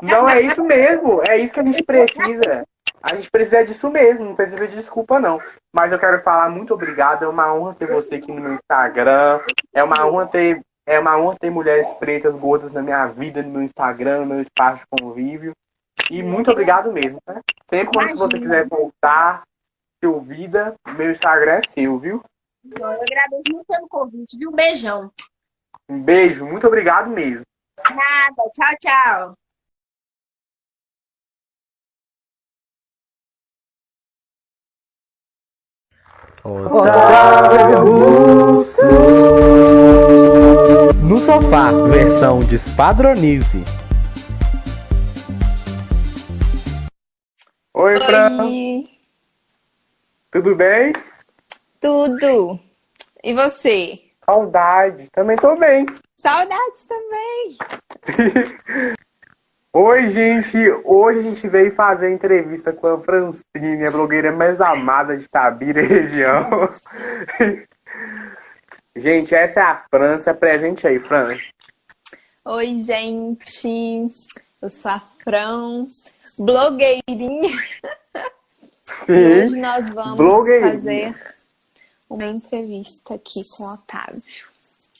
não é isso mesmo. É isso que a gente (laughs) precisa. A gente precisa disso mesmo, não precisa de desculpa, não. Mas eu quero falar muito obrigado. É uma honra ter você aqui no meu Instagram. É uma honra ter, é uma honra ter mulheres pretas gordas na minha vida, no meu Instagram, no meu espaço de convívio. E muito obrigado mesmo, né? Sempre quando você Imagina. quiser voltar, ter ouvida, meu Instagram é seu, viu? Eu agradeço muito pelo convite, viu? Um beijão. Um beijo, muito obrigado mesmo. Nada. Tchau, tchau. No sofá, versão despadronize. Oi, Fran. Tudo bem? tudo. E você? Saudade. Também tô bem. Saudades também. (laughs) Oi, gente. Hoje a gente veio fazer entrevista com a Francine, a blogueira mais amada de Tabira e região. (laughs) gente, essa é a França. Presente aí, Fran. Oi, gente. Eu sou a Fran, blogueirinha. E Sim. hoje nós vamos fazer uma entrevista aqui com o Otávio.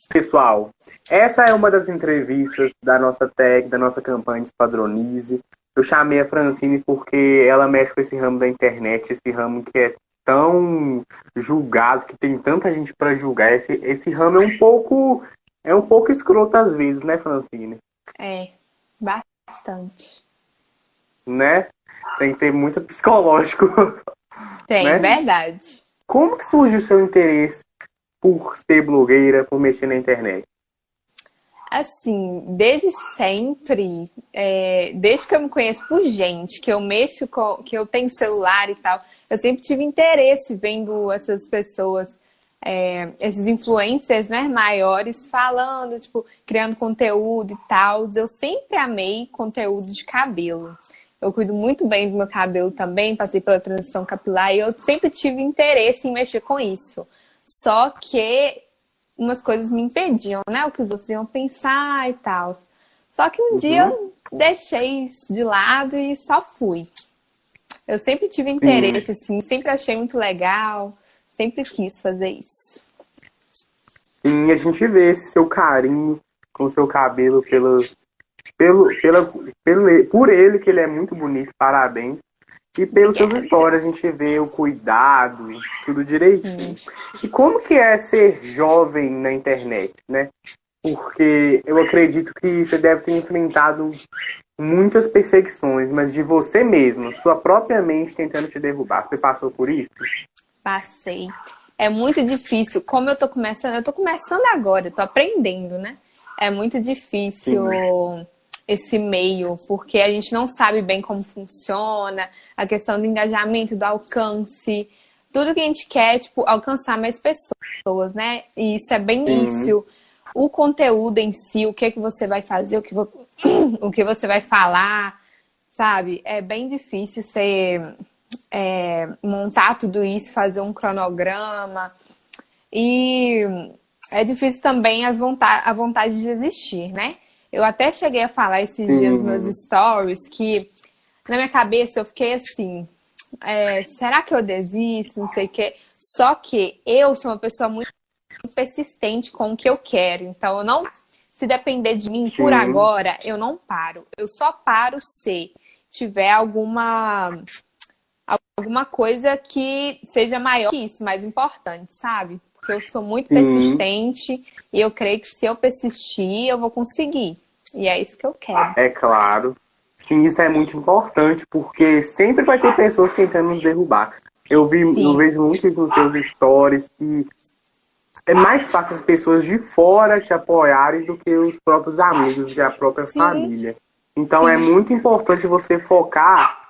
Pessoal, essa é uma das entrevistas da nossa tag, da nossa campanha Espadronize. Eu chamei a Francine porque ela mexe com esse ramo da internet, esse ramo que é tão julgado, que tem tanta gente para julgar. Esse, esse ramo é um pouco é um pouco escroto às vezes, né, Francine? É, bastante. Né? Tem que ter muito psicológico. Tem, Né? verdade. Como que surgiu o seu interesse por ser blogueira, por mexer na internet? Assim, desde sempre, é, desde que eu me conheço por gente, que eu mexo com, que eu tenho celular e tal, eu sempre tive interesse vendo essas pessoas, é, esses influencers, né, maiores falando, tipo, criando conteúdo e tal. Eu sempre amei conteúdo de cabelo. Eu cuido muito bem do meu cabelo também, passei pela transição capilar e eu sempre tive interesse em mexer com isso. Só que umas coisas me impediam, né? O que os outros iam pensar e tal. Só que um dia eu deixei isso de lado e só fui. Eu sempre tive interesse, assim, sempre achei muito legal, sempre quis fazer isso. Sim, a gente vê esse seu carinho com o seu cabelo pelo, pelo, pela, pelo, por ele, que ele é muito bonito, parabéns. E pelos seus stories a gente vê o cuidado, tudo direitinho. E como que é ser jovem na internet, né? Porque eu acredito que você deve ter enfrentado muitas perseguições, mas de você mesmo, sua própria mente tentando te derrubar. Você passou por isso? Passei. É muito difícil. Como eu tô começando, eu tô começando agora, eu tô aprendendo, né? É muito difícil esse meio, porque a gente não sabe bem como funciona, a questão do engajamento, do alcance. Tudo que a gente quer, tipo, alcançar mais pessoas, né? E isso é bem início. o conteúdo em si, o que que você vai fazer, o que, vo... (clears throat) o que você vai falar, sabe? É bem difícil ser é, montar tudo isso, fazer um cronograma. E é difícil também as vontade, a vontade de existir, né? Eu até cheguei a falar esses dias nos meus stories que na minha cabeça eu fiquei assim, é, será que eu desisto? Não sei o quê. Só que eu sou uma pessoa muito persistente com o que eu quero. Então, eu não. Se depender de mim Sim. por agora, eu não paro. Eu só paro se tiver alguma alguma coisa que seja maior que isso, mais importante, sabe? Porque eu sou muito persistente e eu creio que se eu persistir, eu vou conseguir. E é isso que eu quero. É claro. Sim, isso é muito importante, porque sempre vai ter pessoas tentando nos derrubar. Eu, vi, eu vejo muitos nos seus stories que é mais fácil as pessoas de fora te apoiarem do que os próprios amigos e a própria Sim. família. Então é Sim. é muito importante você focar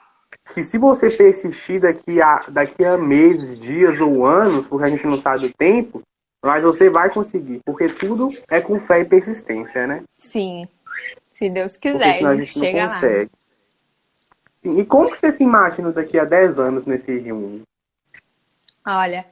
que se você persistir daqui a, daqui a meses, dias ou anos, porque a gente não sabe o tempo, mas você vai conseguir, porque tudo é com fé e persistência, né? Sim. Se Deus quiser, a gente, chega lá. E como que você se imagina daqui a 10 anos nesse Rio? Olha,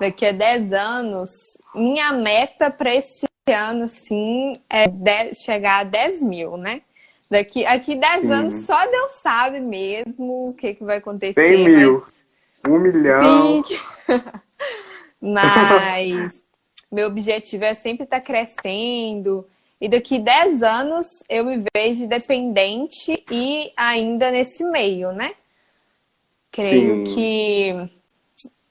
daqui a 10 anos, minha meta para esse ano, sim, é 10, chegar a 10 mil, né? Daqui aqui 10 sim. anos, só Deus sabe mesmo o que, que vai acontecer. 100 mil. Mas... Um milhão. Sim. (laughs) mas meu objetivo é sempre estar tá crescendo. E daqui 10 anos eu me vejo dependente e ainda nesse meio, né? Creio Sim. que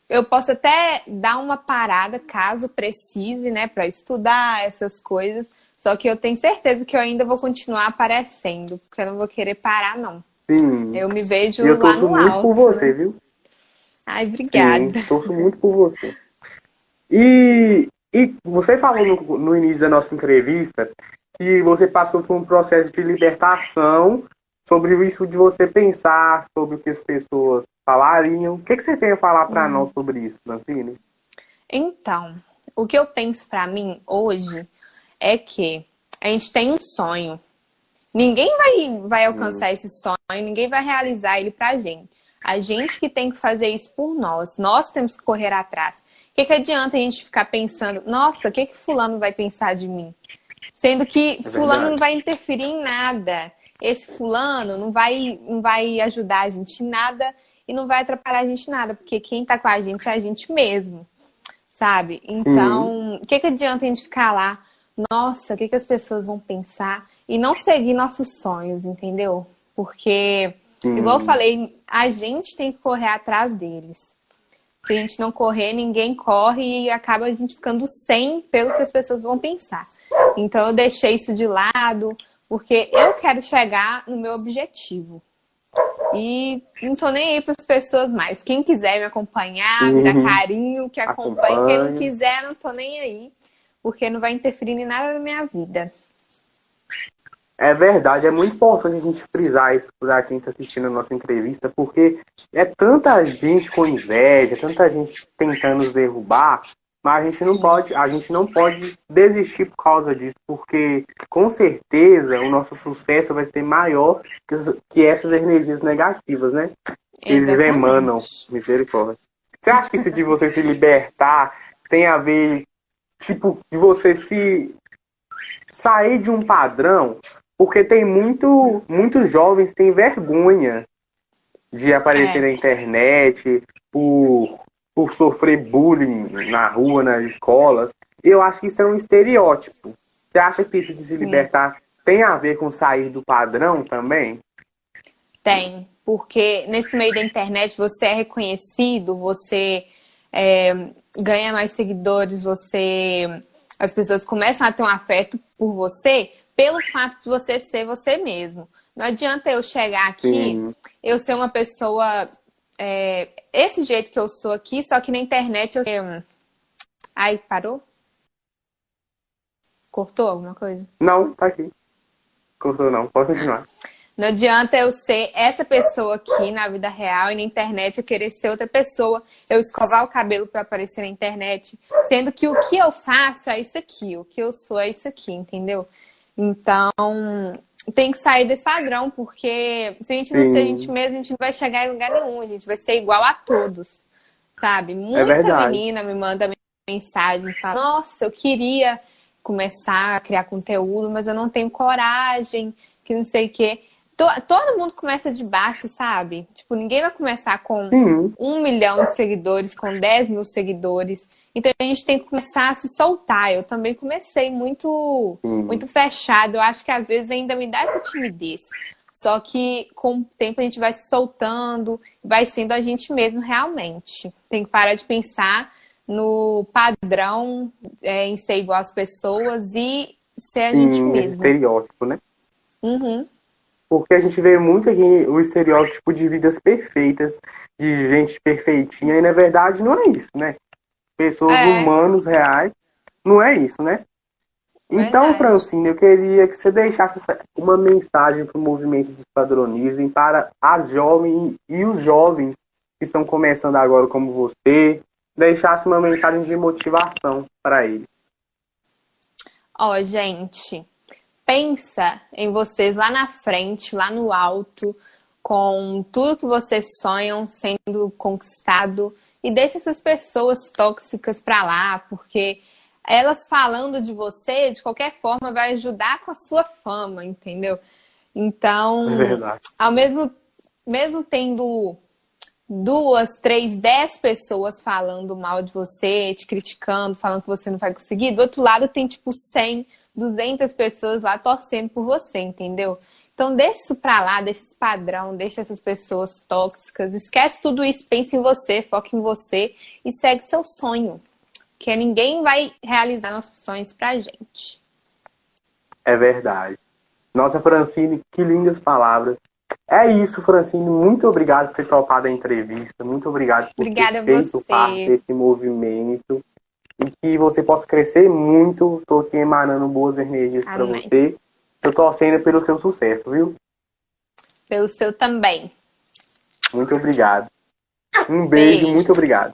eu posso até dar uma parada caso precise, né, para estudar essas coisas. Só que eu tenho certeza que eu ainda vou continuar aparecendo, porque eu não vou querer parar, não. Sim. Eu me vejo eu lá no muito alto. por você, né? viu? Ai, obrigada. Sim, torço muito por você. E, e você falou no, no início da nossa entrevista que você passou por um processo de libertação sobre isso de você pensar sobre o que as pessoas falariam. O que, que você tem a falar para hum. nós sobre isso, Francine? Então, o que eu penso para mim hoje é que a gente tem um sonho. Ninguém vai, vai alcançar hum. esse sonho, ninguém vai realizar ele pra gente. A gente que tem que fazer isso por nós. Nós temos que correr atrás. O que, que adianta a gente ficar pensando, nossa, o que, que fulano vai pensar de mim? Sendo que é fulano não vai interferir em nada. Esse fulano não vai, não vai ajudar a gente em nada e não vai atrapalhar a gente nada, porque quem tá com a gente é a gente mesmo, sabe? Então, o que, que adianta a gente ficar lá, nossa, o que, que as pessoas vão pensar? E não seguir nossos sonhos, entendeu? Porque, Sim. igual eu falei, a gente tem que correr atrás deles. Se a gente não correr, ninguém corre e acaba a gente ficando sem pelo que as pessoas vão pensar. Então eu deixei isso de lado, porque eu quero chegar no meu objetivo. E não tô nem aí para as pessoas mais. Quem quiser me acompanhar, me dar uhum. carinho, que acompanhe. Acompanhe. Quem não quiser, não tô nem aí. Porque não vai interferir em nada na minha vida. É verdade, é muito importante a gente frisar isso para quem está assistindo a nossa entrevista, porque é tanta gente com inveja, tanta gente tentando nos derrubar, mas a gente não pode, a gente não pode desistir por causa disso, porque com certeza o nosso sucesso vai ser maior que, essas energias negativas, né? Eles Exatamente. emanam misericórdia. Você acha que isso de você se libertar tem a ver, tipo, de você se sair de um padrão? Porque tem muito, muitos jovens têm vergonha de aparecer é. na internet por por sofrer bullying na rua, nas escolas. Eu acho que isso é um estereótipo. Você acha que isso de se Sim. libertar tem a ver com sair do padrão também? Tem, porque nesse meio da internet você é reconhecido, você é, ganha mais seguidores, você as pessoas começam a ter um afeto por você pelo fato de você ser você mesmo. Não adianta eu chegar aqui, Sim. eu ser uma pessoa é, esse jeito que eu sou aqui, só que na internet eu. Ai, parou? Cortou alguma coisa? Não, tá aqui. Cortou não, pode continuar. Não adianta eu ser essa pessoa aqui na vida real e na internet eu querer ser outra pessoa, eu escovar o cabelo para aparecer na internet, sendo que o que eu faço é isso aqui, o que eu sou é isso aqui, entendeu? Então, tem que sair desse padrão, porque se a gente não Sim. ser a gente mesmo, a gente não vai chegar em lugar nenhum, a gente vai ser igual a todos, sabe? Muita É menina me manda mensagem, fala, nossa, eu queria começar a criar conteúdo, mas eu não tenho coragem, que não sei o quê. To- Todo mundo começa de baixo, sabe? Tipo, ninguém vai começar com Sim. um milhão de seguidores, com 10 mil seguidores. Então a gente tem que começar a se soltar. Eu também comecei muito, Sim. muito fechado. Eu acho que às vezes ainda me dá essa timidez. Só que com o tempo a gente vai se soltando, vai sendo a gente mesmo realmente. Tem que parar de pensar no padrão é, em ser igual às pessoas e ser a gente Sim, mesmo. estereótipo, né? Uhum. Porque a gente vê muito aqui o estereótipo de vidas perfeitas, de gente perfeitinha, e na verdade não é isso, né? Pessoas É. humanos reais, não é isso, né? Então, Verdade. Francine, eu queria que você deixasse uma mensagem para o movimento Despadronizem para as jovens e os jovens que estão começando agora como você, deixasse uma mensagem de motivação para eles. Ó, gente, pensa em vocês lá na frente, lá no alto, com tudo que vocês sonham sendo conquistado e deixa essas pessoas tóxicas pra lá, porque elas falando de você, de qualquer forma, vai ajudar com a sua fama, entendeu? Então, É ao mesmo, mesmo tendo duas, três, dez pessoas falando mal de você, te criticando, falando que você não vai conseguir, do outro lado tem tipo 100, 200 pessoas lá torcendo por você, entendeu? Então deixa isso pra lá, deixa esse padrão, deixa essas pessoas tóxicas, esquece tudo isso, pense em você, foca em você e segue seu sonho. Que ninguém vai realizar nossos sonhos pra gente. É verdade. Nossa, Francine, que lindas palavras. É isso, Francine. Muito obrigado por ter topado a entrevista. Muito obrigado por Obrigada ter feito você. parte desse movimento. E que você possa crescer muito. Estou aqui emanando boas energias para você. Eu torcendo pelo seu sucesso, viu? Pelo seu também. Muito obrigado. Um beijo, Beijos. muito obrigado.